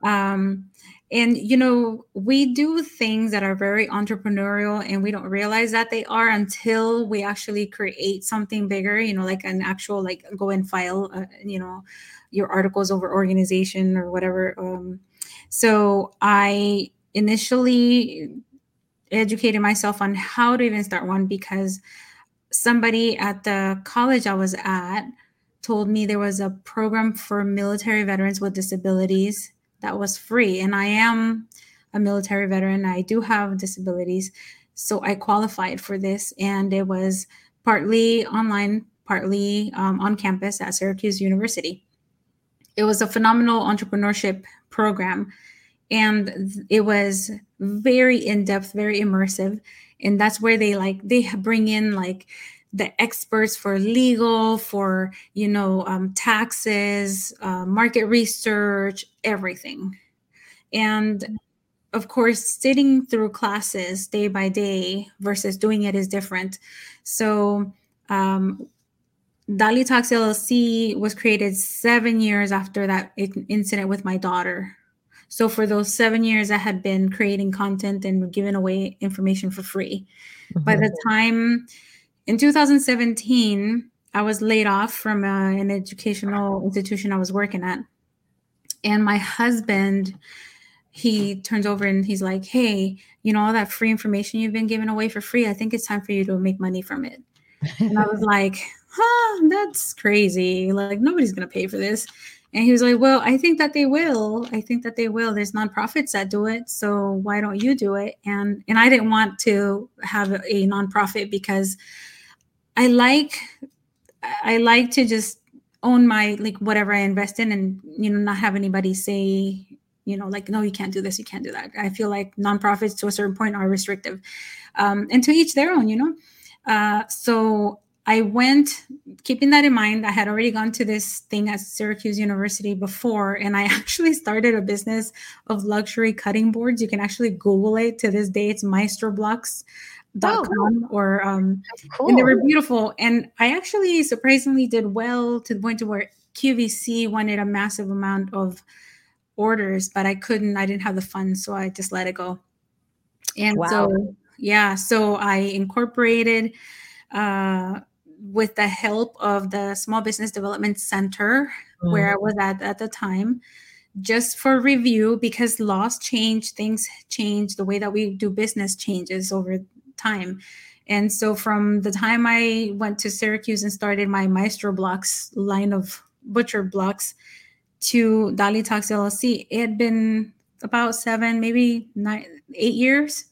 Um, and, you know, we do things that are very entrepreneurial and we don't realize that they are until we actually create something bigger, you know, like an actual, like go and file, uh, you know, your articles over organization or whatever. Um, so I initially educated myself on how to even start one because somebody at the college I was at told me there was a program for military veterans with disabilities that was free. And I am a military veteran, I do have disabilities. So I qualified for this, and it was partly online, partly um, on campus at Syracuse University. It was a phenomenal entrepreneurship program and it was very in-depth very immersive and that's where they like they bring in like the experts for legal for you know um, taxes uh, market research everything and of course, sitting through classes day by day versus doing it is different. So, um, Dali Talks LLC was created seven years after that incident with my daughter. So for those seven years, I had been creating content and giving away information for free. Mm-hmm. By the time in 2017, I was laid off from uh, an educational institution I was working at, and my husband he turns over and he's like, "Hey, you know all that free information you've been giving away for free? I think it's time for you to make money from it." and I was *laughs* like, huh, that's crazy. Like, nobody's going to pay for this. And he was like, well, I think that they will. I think that they will. There's nonprofits that do it. So why don't you do it? And, and I didn't want to have a nonprofit because I like, I like to just own my, like whatever I invest in and, you know, not have anybody say, you know, like, no, you can't do this. You can't do that. I feel like nonprofits to a certain point are restrictive um, and to each their own, you know? Uh, so I went, keeping that in mind, I had already gone to this thing at Syracuse University before, and I *laughs* actually started a business of luxury cutting boards. You can actually Google it to this day. It's maestroblocks.com oh, or um cool. and they were beautiful. And I actually surprisingly did well to the point to where QVC wanted a massive amount of orders, but I couldn't, I didn't have the funds, so I just let it go. And wow. so yeah, so I incorporated uh with the help of the Small Business Development Center, mm. where I was at at the time, just for review because laws change, things change, the way that we do business changes over time. And so from the time I went to Syracuse and started my Maestro Blocks line of butcher blocks to Dali Talks LLC, it had been about seven, maybe nine, eight years.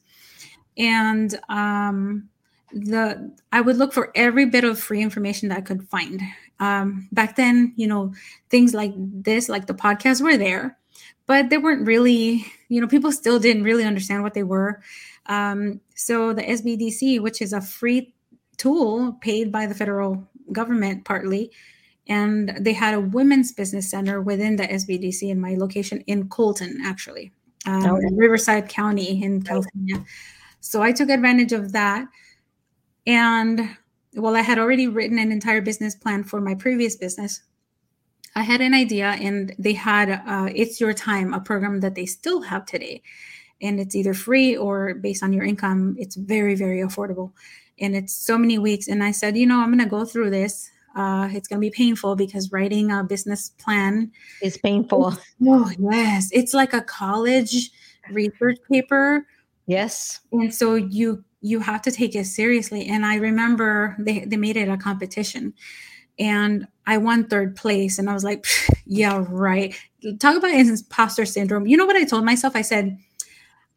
And um, the I would look for every bit of free information that I could find. Um, back then, you know, things like this, like the podcasts, were there, but they weren't really, you know, people still didn't really understand what they were. Um, so the SBDC, which is a free tool paid by the federal government partly, and they had a women's business center within the SBDC in my location in Colton, actually, um, oh, Riverside County in California. So I took advantage of that. And well, I had already written an entire business plan for my previous business. I had an idea, and they had uh, It's Your Time, a program that they still have today. And it's either free or based on your income. It's very, very affordable. And it's so many weeks. And I said, you know, I'm going to go through this. Uh, it's going to be painful because writing a business plan is painful. Oh, yes. It's like a college research paper. Yes. And so you you have to take it seriously. And I remember they, they made it a competition and I won third place. And I was like, yeah, right. Talk about imposter syndrome. You know what I told myself? I said,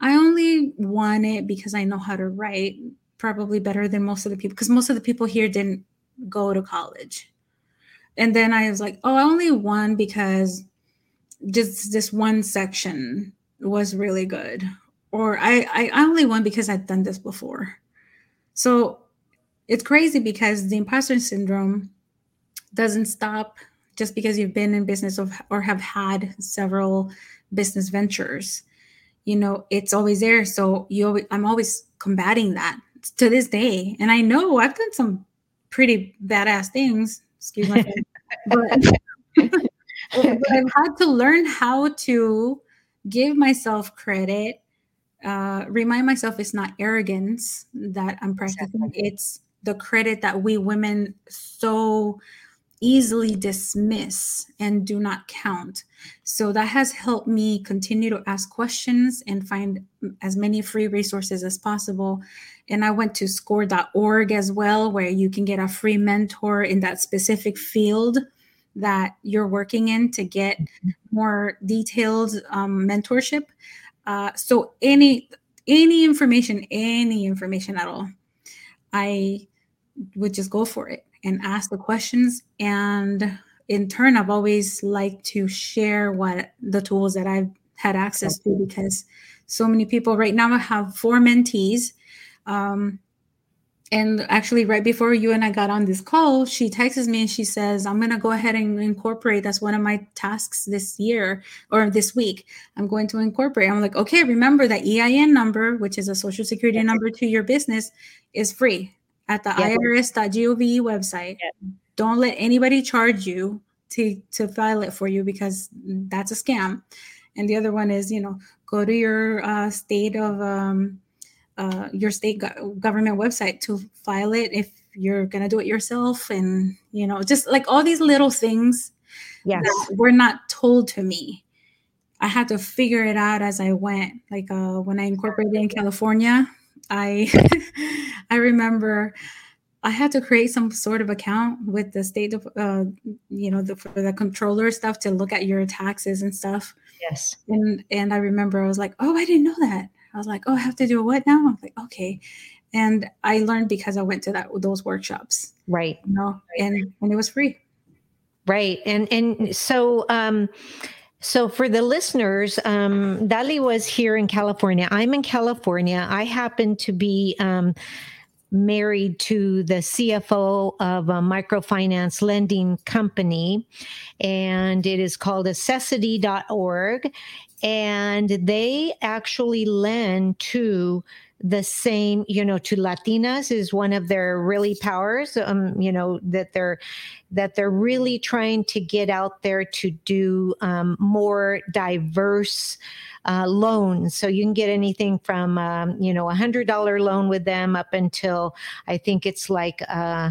I only won it because I know how to write probably better than most of the people because most of the people here didn't go to college. And then I was like, oh, I only won because just this one section was really good or I, I only won because I'd done this before. So it's crazy because the imposter syndrome doesn't stop just because you've been in business of, or have had several business ventures. You know, it's always there. So you, always, I'm always combating that to this day. And I know I've done some pretty badass things. Excuse me, *laughs* but, *laughs* but I've had to learn how to give myself credit uh, remind myself it's not arrogance that I'm practicing. Exactly. It's the credit that we women so easily dismiss and do not count. So that has helped me continue to ask questions and find as many free resources as possible. And I went to score.org as well, where you can get a free mentor in that specific field that you're working in to get mm-hmm. more detailed um, mentorship. Uh, so any any information, any information at all, I would just go for it and ask the questions. And in turn, I've always liked to share what the tools that I've had access to because so many people right now have four mentees. Um, and actually right before you and I got on this call, she texts me and she says, I'm going to go ahead and incorporate. That's one of my tasks this year or this week. I'm going to incorporate. I'm like, okay, remember that EIN number, which is a social security number to your business, is free at the yeah. irs.gov website. Yeah. Don't let anybody charge you to, to file it for you because that's a scam. And the other one is, you know, go to your uh, state of, um, uh, your state go- government website to file it if you're gonna do it yourself and you know just like all these little things yes. that were not told to me. I had to figure it out as i went. Like uh, when i incorporated in california i *laughs* i remember i had to create some sort of account with the state of uh, you know the, for the controller stuff to look at your taxes and stuff. Yes. And and i remember i was like oh i didn't know that I was like, oh, I have to do what now? I'm like, okay. And I learned because I went to that those workshops. Right. You know, and and it was free. Right. And and so um so for the listeners, um, Dali was here in California. I'm in California. I happen to be um, married to the CFO of a microfinance lending company, and it is called accessity.org and they actually lend to the same you know to latinas is one of their really powers um you know that they're that they're really trying to get out there to do um, more diverse uh, loans. So you can get anything from um, you know a hundred dollar loan with them up until i think it's like uh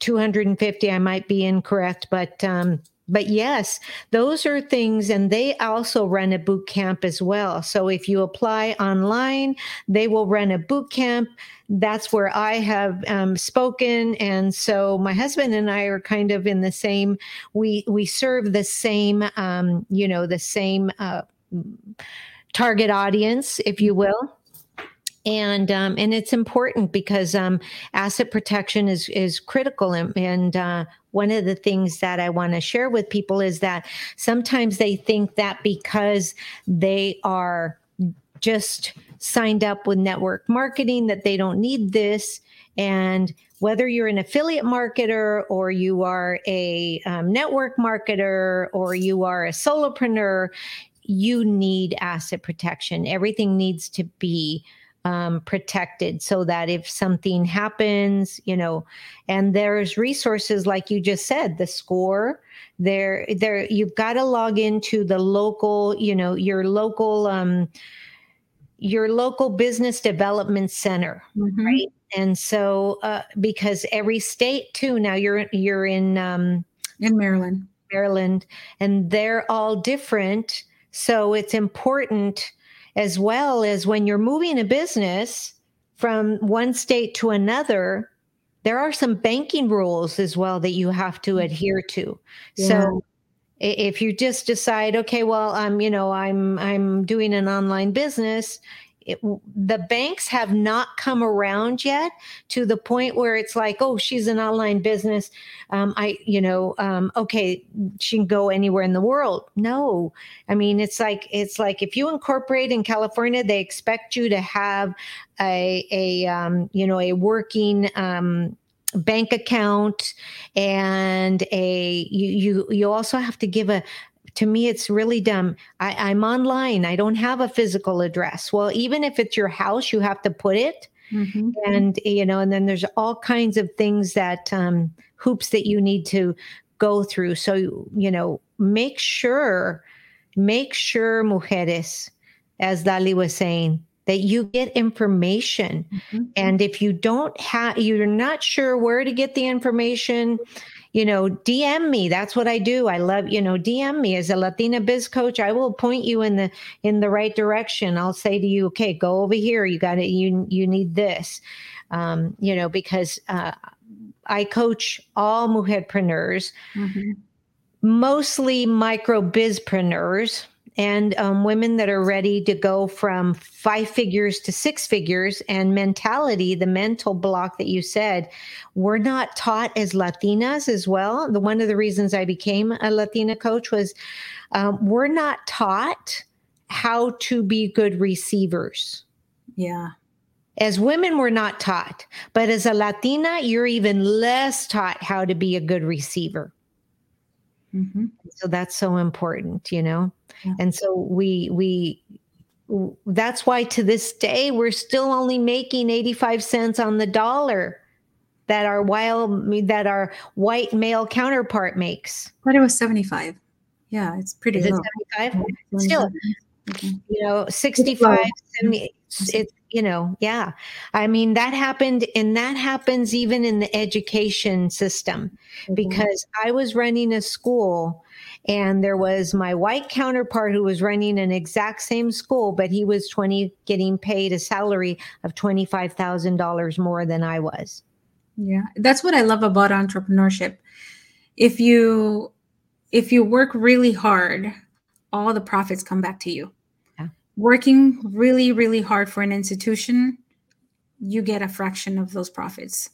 250 i might be incorrect but um but yes, those are things, and they also run a boot camp as well. So if you apply online, they will run a boot camp. That's where I have um, spoken, and so my husband and I are kind of in the same. We we serve the same, um, you know, the same uh, target audience, if you will and um, and it's important because um, asset protection is is critical. And, and uh, one of the things that I want to share with people is that sometimes they think that because they are just signed up with network marketing that they don't need this. And whether you're an affiliate marketer or you are a um, network marketer or you are a solopreneur you need asset protection. Everything needs to be um, protected so that if something happens, you know, and there's resources like you just said, the score. There, there, you've got to log into the local, you know, your local, um, your local business development center, mm-hmm. right? And so, uh, because every state too, now you're you're in um, in Maryland, Maryland, and they're all different. So it's important as well as when you're moving a business from one state to another, there are some banking rules as well that you have to mm-hmm. adhere to. Yeah. So if you just decide, okay, well, I'm, you know, I'm I'm doing an online business, it, the banks have not come around yet to the point where it's like, oh, she's an online business. Um, I, you know, um, okay, she can go anywhere in the world. No, I mean, it's like it's like if you incorporate in California, they expect you to have a a um, you know a working um, bank account and a you you you also have to give a to me it's really dumb. I, i'm online. I don't have a physical address. Well even if it's your house you have to put it. Mm-hmm. and you know and then there's all kinds of things that um, hoops that you need to go through. So you know make sure make sure mujeres as dali was saying that you get information. Mm-hmm. and if you don't have you're not sure where to get the information you know, DM me. That's what I do. I love, you know, DM me as a Latina biz coach. I will point you in the in the right direction. I'll say to you, okay, go over here. You got it. You you need this. Um, you know, because uh, I coach all mujerpreneurs, mm-hmm. mostly micro bizpreneurs and um, women that are ready to go from five figures to six figures and mentality the mental block that you said we're not taught as latinas as well the one of the reasons i became a latina coach was um, we're not taught how to be good receivers yeah as women, we're not taught, but as a Latina, you're even less taught how to be a good receiver. Mm-hmm. So that's so important, you know? Yeah. And so we, we, that's why to this day we're still only making 85 cents on the dollar that our wild that our white male counterpart makes. But it was 75. Yeah, it's pretty Is low. 75? Still, mm-hmm. you know, 65, 70, it's, you know, yeah. I mean, that happened, and that happens even in the education system mm-hmm. because I was running a school and there was my white counterpart who was running an exact same school, but he was 20, getting paid a salary of $25,000 more than I was. Yeah, that's what I love about entrepreneurship. If you if you work really hard, all the profits come back to you. Yeah. Working really really hard for an institution, you get a fraction of those profits.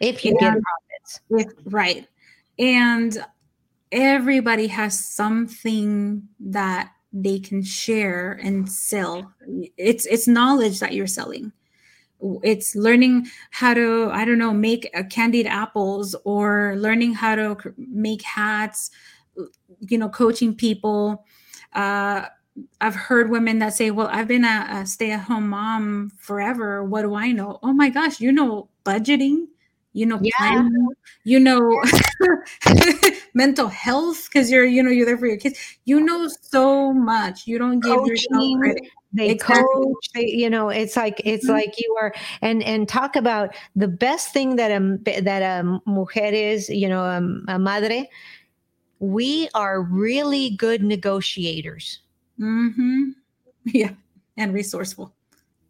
If you and get profits. If, right. And everybody has something that they can share and sell. It's it's knowledge that you're selling. It's learning how to i don't know make candied apples or learning how to make hats you know coaching people. Uh, i've heard women that say well i've been a, a stay-at-home mom forever. What do i know? Oh my gosh you know budgeting you know yeah. planning, you know *laughs* mental health because you're you know you're there for your kids you know so much you don't give Coaching. yourself credit they exactly. coach they, you know it's like it's mm-hmm. like you are and and talk about the best thing that a that a mujer is you know a, a madre we are really good negotiators mm-hmm. *laughs* yeah and resourceful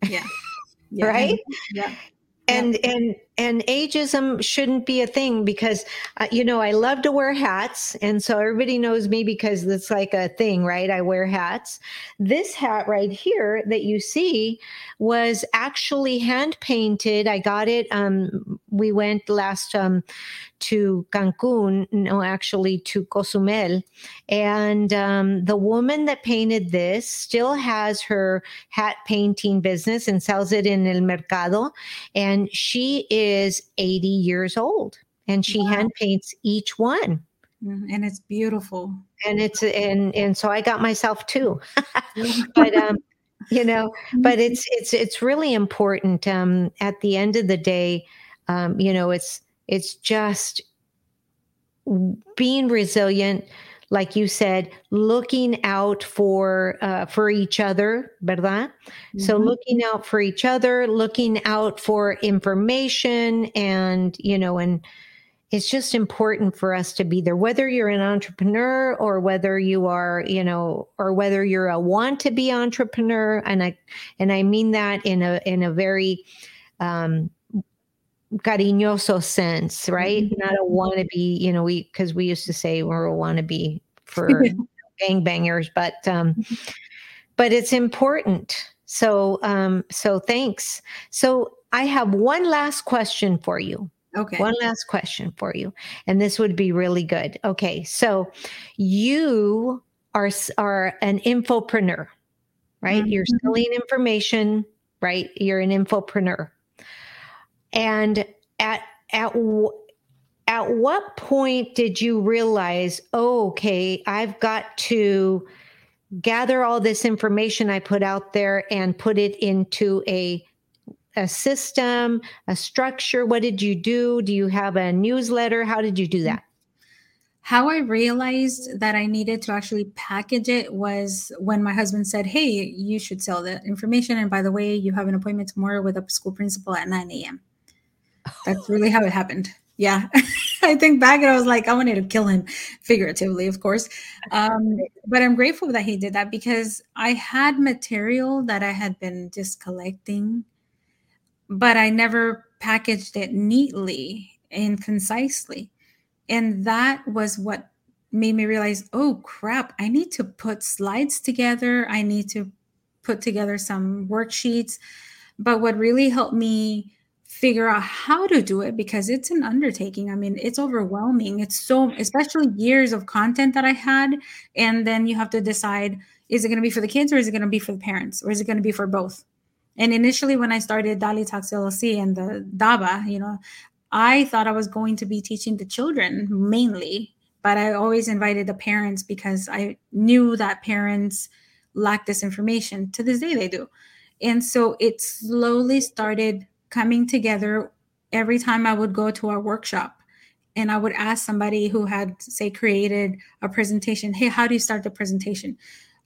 yeah, *laughs* yeah. right yeah and and and ageism shouldn't be a thing because uh, you know i love to wear hats and so everybody knows me because it's like a thing right i wear hats this hat right here that you see was actually hand painted i got it um we went last um to Cancun, no, actually to Cozumel. And um, the woman that painted this still has her hat painting business and sells it in El Mercado. And she is 80 years old and she wow. hand paints each one. Mm, and it's beautiful. And it's, and, and so I got myself too. *laughs* but, um, you know, but it's, it's, it's really important. Um, at the end of the day, um, you know, it's, it's just being resilient, like you said, looking out for uh, for each other, verdad? Mm-hmm. So looking out for each other, looking out for information, and you know, and it's just important for us to be there whether you're an entrepreneur or whether you are you know or whether you're a want to be entrepreneur and i and i mean that in a in a very um cariñoso sense, right? Mm-hmm. Not a wannabe, you know, we because we used to say we're a wannabe for *laughs* gangbangers, but um, mm-hmm. but it's important. So um, so thanks. So I have one last question for you. Okay. One last question for you. And this would be really good. Okay. So you are are an infopreneur, right? Mm-hmm. You're selling information, right? You're an infopreneur. And at at at what point did you realize, oh, okay, I've got to gather all this information I put out there and put it into a a system, a structure? What did you do? Do you have a newsletter? How did you do that? How I realized that I needed to actually package it was when my husband said, Hey, you should sell the information. And by the way, you have an appointment tomorrow with a school principal at 9 a.m. That's really how it happened. Yeah. *laughs* I think back and I was like, I wanted to kill him figuratively, of course. Um, but I'm grateful that he did that because I had material that I had been just collecting, but I never packaged it neatly and concisely. And that was what made me realize oh, crap, I need to put slides together. I need to put together some worksheets. But what really helped me figure out how to do it because it's an undertaking. I mean, it's overwhelming. It's so, especially years of content that I had. And then you have to decide is it going to be for the kids or is it going to be for the parents or is it going to be for both? And initially, when I started Dali Talks LLC and the DABA, you know, I thought I was going to be teaching the children mainly, but I always invited the parents because I knew that parents lack this information. To this day, they do. And so it slowly started coming together every time I would go to our workshop and I would ask somebody who had, say, created a presentation, hey, how do you start the presentation?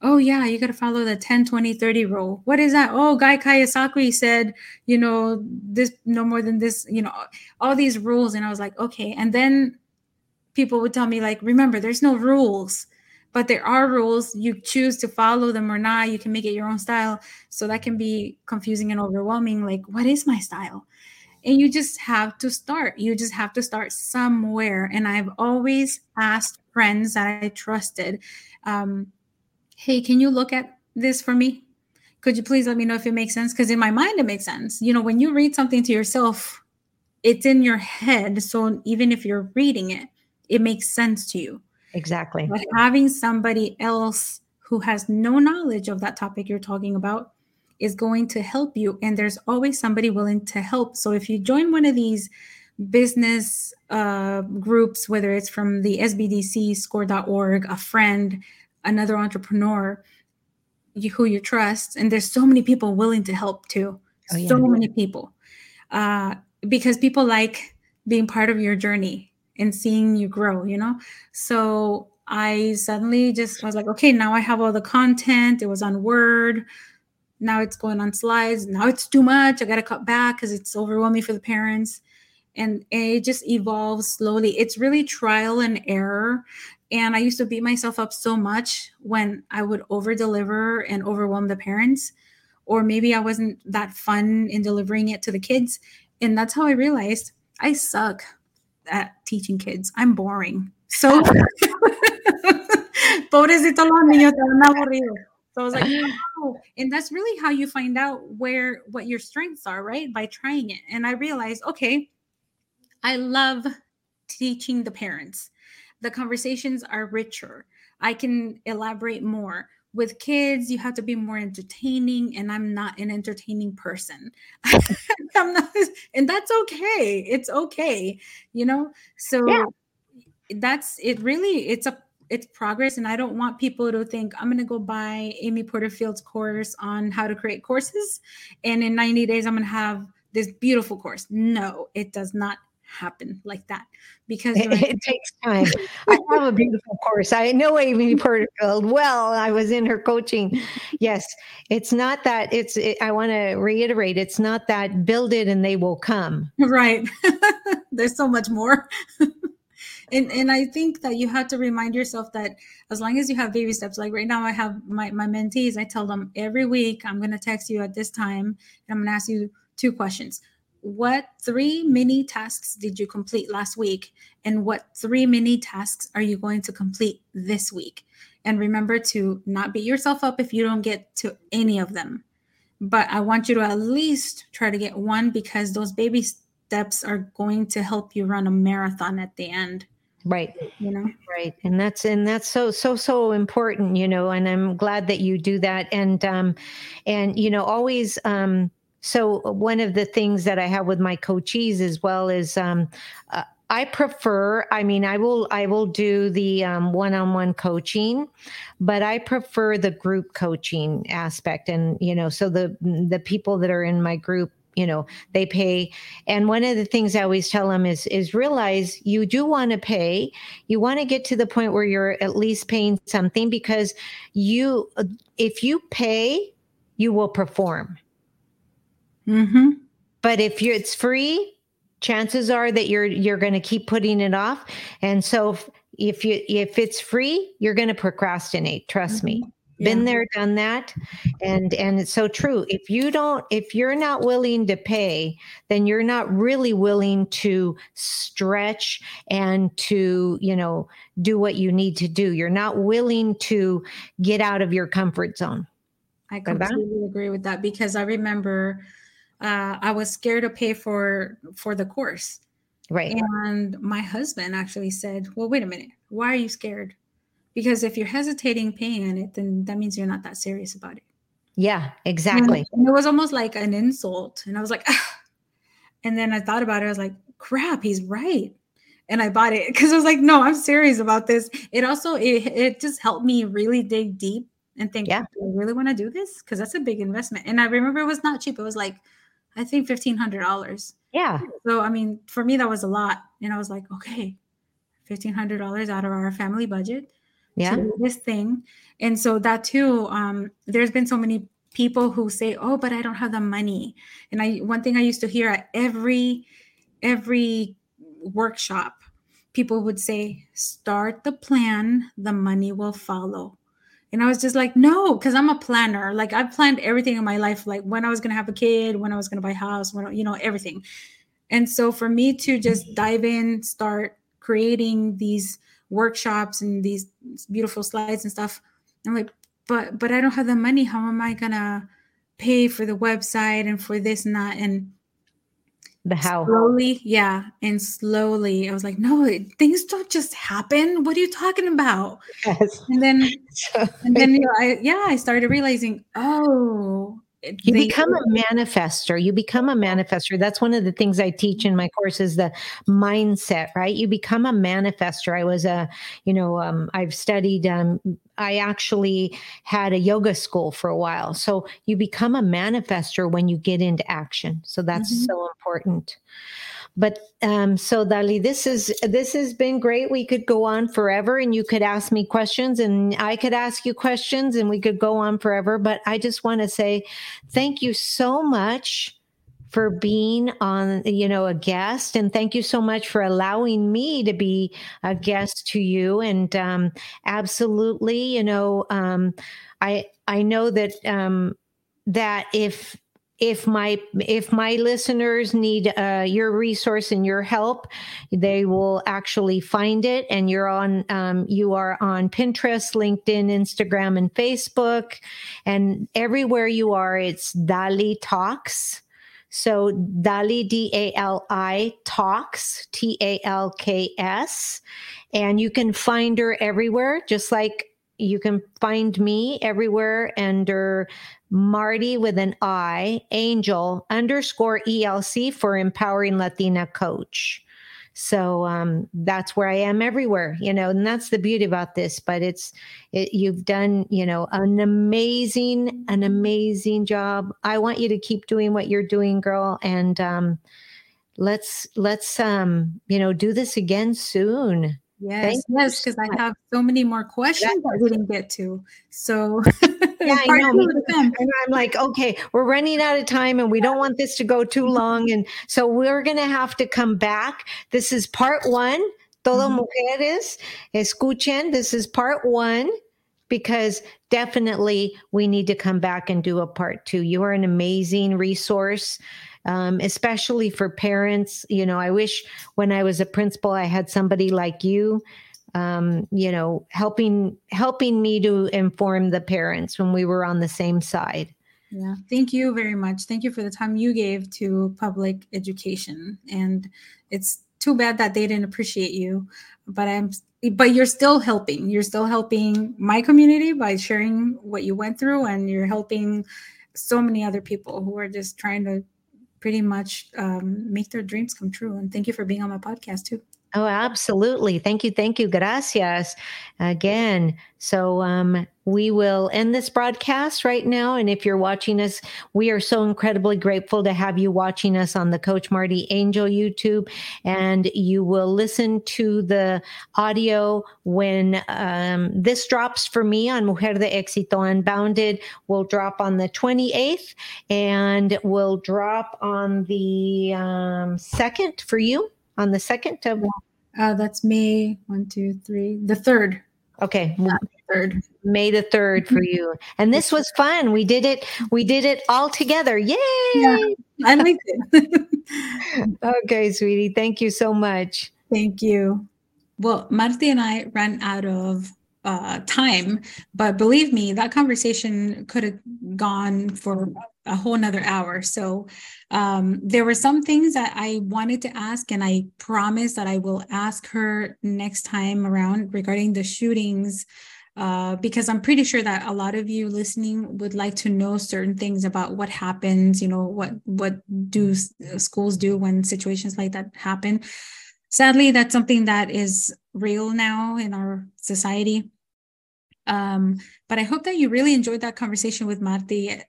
Oh, yeah, you got to follow the 10, 20, 30 rule. What is that? Oh, Guy Kawasaki said, you know, this no more than this, you know, all these rules. And I was like, okay. And then people would tell me, like, remember, there's no rules but there are rules. You choose to follow them or not. You can make it your own style. So that can be confusing and overwhelming like what is my style? And you just have to start. You just have to start somewhere. And i've always asked friends that i trusted um, hey can you look at this for me? Could you please let me know if it makes sense? Because in my mind it makes sense. You know when you read something to yourself it's in your head. So even if you're reading it it makes sense to you Exactly. But having somebody else who has no knowledge of that topic you're talking about is going to help you. And there's always somebody willing to help. So if you join one of these business uh, groups, whether it's from the SBDC, score.org, a friend, another entrepreneur you, who you trust, and there's so many people willing to help too. Oh, yeah. So many people. Uh, because people like being part of your journey and seeing you grow, you know? So I suddenly just was like, okay, now I have all the content. It was on Word. Now it's going on slides. Now it's too much. I got to cut back because it's overwhelming for the parents. And it just evolves slowly. It's really trial and error. And I used to beat myself up so much when I would over deliver and overwhelm the parents. Or maybe I wasn't that fun in delivering it to the kids. And that's how I realized I suck at teaching kids. I'm boring. So *laughs* pobrecito los niños están aburridos. So I was like, oh. and that's really how you find out where what your strengths are, right? By trying it. And I realized, okay, I love teaching the parents. The conversations are richer. I can elaborate more with kids you have to be more entertaining and i'm not an entertaining person. *laughs* I'm not and that's okay it's okay you know? So yeah. that's it really it's a it's progress and i don't want people to think i'm going to go buy amy porterfield's course on how to create courses and in 90 days i'm going to have this beautiful course. No it does not happen like that because it, it takes time. I have a *laughs* beautiful course. I know Amy Porterfield uh, well. I was in her coaching. Yes, it's not that. It's. It, I want to reiterate. It's not that build it and they will come. Right. *laughs* There's so much more. *laughs* and and I think that you have to remind yourself that as long as you have baby steps, like right now, I have my my mentees. I tell them every week I'm going to text you at this time, and I'm going to ask you two questions what three mini tasks did you complete last week? And what three mini tasks are you going to complete this week? And remember to not beat yourself up if you don't get to any of them. But I want you to at least try to get one because those baby steps are going to help you run a marathon at the end right you know right and that's and that's so so so important you know and i'm glad that you do that and um and you know always um so one of the things that I have with my coachees as well is um, uh, I prefer. I mean, I will I will do the um, one-on-one coaching, but I prefer the group coaching aspect. And you know, so the the people that are in my group you know they pay and one of the things i always tell them is is realize you do want to pay you want to get to the point where you're at least paying something because you if you pay you will perform Mm-hmm. But if you it's free, chances are that you're you're going to keep putting it off. And so if, if you if it's free, you're going to procrastinate. Trust mm-hmm. me. Yeah. Been there, done that, and and it's so true. If you don't, if you're not willing to pay, then you're not really willing to stretch and to you know do what you need to do. You're not willing to get out of your comfort zone. I completely agree with that because I remember uh, I was scared to pay for for the course. Right. And my husband actually said, "Well, wait a minute. Why are you scared? Because if you're hesitating paying on it, then that means you're not that serious about it." Yeah, exactly. And, it was almost like an insult. And I was like, ah. and then I thought about it. I was like, crap, he's right. And I bought it *laughs* because I was like, no, I'm serious about this. It also it, it just helped me really dig deep and think, yeah, do I really want to do this? Because that's a big investment. And I remember it was not cheap. It was like, I think fifteen hundred dollars. Yeah. So I mean, for me that was a lot. And I was like, okay, fifteen hundred dollars out of our family budget. Yeah. this thing. And so that too, um, there's been so many people who say, "Oh, but I don't have the money." And I one thing I used to hear at every every workshop, people would say, "Start the plan, the money will follow." And I was just like, no, because I'm a planner. Like I've planned everything in my life, like when I was gonna have a kid, when I was gonna buy a house, when you know, everything. And so for me to just dive in, start creating these workshops and these beautiful slides and stuff, I'm like, but but I don't have the money. How am I gonna pay for the website and for this and that? And the how? Slowly yeah and slowly. I was like no things don't just happen. What are you talking about? Yes. and then *laughs* and then you know, I, yeah i started realizing oh you become a manifester. You become a manifester. That's one of the things i teach in my courses the mindset right? You become a manifester. I was a you know um, i've studied um, i actually had a yoga school for a while. So you become a manifester when you get into action. So that's mm-hmm. so important but um, so Dali, this is this has been great. We could go on forever, and you could ask me questions, and I could ask you questions, and we could go on forever. But I just want to say thank you so much for being on you know a guest and thank you so much for allowing me to be a guest to you and um, absolutely you know um, i i know that um, that if if my if my listeners need uh, your resource and your help they will actually find it. And you're on um, you are on pinterest linkedin instagram and facebook. And everywhere you are it's dali talks. So dali d-a-l-i talks t-a-l-k-s and you can find her everywhere just like you can find me everywhere under Marti with an I, Angel underscore ELC for Empowering Latina Coach. So um, that's where I am everywhere, you know, and that's the beauty about this. But it's it, you've done, you know, an amazing, an amazing job. I want you to keep doing what you're doing, girl, and um, let's let's um, you know do this again soon. Yes, Thank yes, because I have so many more questions that we didn't get to. So *laughs* yeah, I know. And I'm like, okay, we're running out of time and we don't want this to go too *laughs* long. And so we're gonna have to come back. This is part one. Todo mm-hmm. mujeres, escuchen. This is part one because definitely we need to come back and do a part two. You are an amazing resource um, especially for parents. You know, I wish when I was a principal, I had somebody like you, um, you know, helping helping me to inform the parents when we were on the same side. Yeah, thank you very much. Thank you for the time you gave to public education, and it's too bad that they didn't appreciate you. But I'm but you're still helping. You're still helping my community by sharing what you went through, and you're helping so many other people who are just trying to pretty much um, make their dreams come true. And thank you for being on my podcast too. Oh, absolutely. Thank you. Thank you. Gracias again. So, um, we will end this broadcast right now. And if you're watching us, we are so incredibly grateful to have you watching us on the Coach Marti Angel YouTube. And you will listen to the audio when um, this drops for me on Mujer de Éxito Unbounded. Will drop on the 28th and will drop on the um, 2nd for you on the second of uh, that's May one, two, three, the third. Okay. third. May the third for you. And this was fun. We did it, we did it all together. Yay! Yeah, I liked it. *laughs* *laughs* okay, sweetie. Thank you so much. Thank you. Well, Marti and I ran out of uh, time, but believe me, that conversation could have gone for a whole nother hour. So um, there were some things that I wanted to ask, and I promise that I will ask her next time around regarding the shootings uh, because I'm pretty sure that a lot of you listening would like to know certain things about what happens. You know, what what do schools do when situations like that happen? Sadly, that's something that is real now in our society. Um, but I hope that you really enjoyed that conversation with Marti.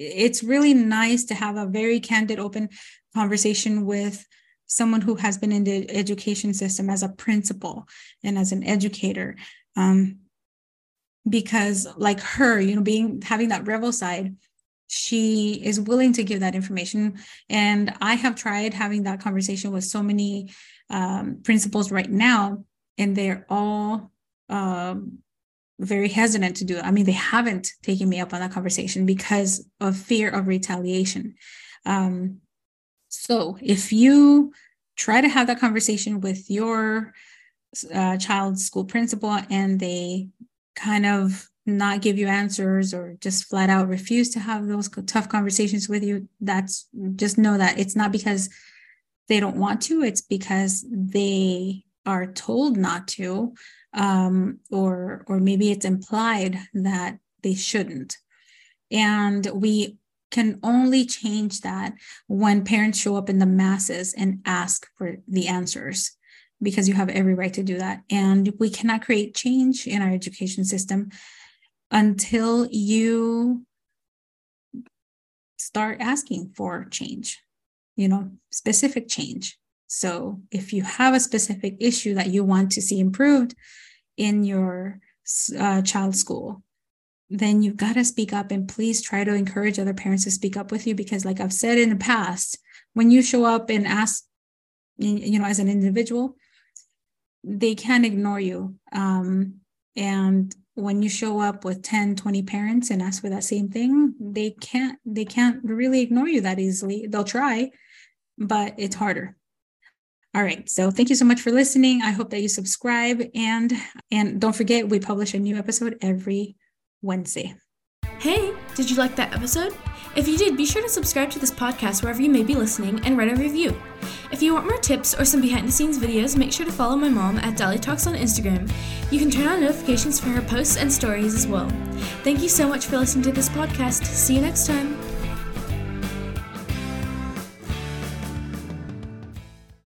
It's really nice to have a very candid, open conversation with someone who has been in the education system as a principal and as an educator. Um, because like her, you know, being having that rebel side, she is willing to give that information. And I have tried having that conversation with so many um, principals right now, and they're all um, very hesitant to do it. I mean, they haven't taken me up on that conversation because of fear of retaliation. Um, so if you try to have that conversation with your uh, child's school principal and they kind of not give you answers or just flat out refuse to have those tough conversations with you, that's just know that it's not because they don't want to, it's because they are told not to um, or or maybe it's implied that they shouldn't. And we can only change that when parents show up in the masses and ask for the answers because you have every right to do that. And we cannot create change in our education system until you start asking for change you know specific change so if you have a specific issue that you want to see improved in your uh, child's school, then you've got to speak up and please try to encourage other parents to speak up with you because like I've said in the past, when you show up and ask, you know, as an individual, they can't ignore you. Um, and when you show up with 10 20 parents and ask for that same thing they can't they can't really ignore you that easily they'll try but it's harder all right. So thank you so much for listening. I hope that you subscribe and and don't forget we publish a new episode every Wednesday. Hey, did you like that episode? If you did, be sure to subscribe to this podcast wherever you may be listening and write a review. If you want more tips or some behind the scenes videos, make sure to follow my mom at Dali Talks on Instagram. You can turn on notifications for her posts and stories as well. Thank you so much for listening to this podcast. See you next time.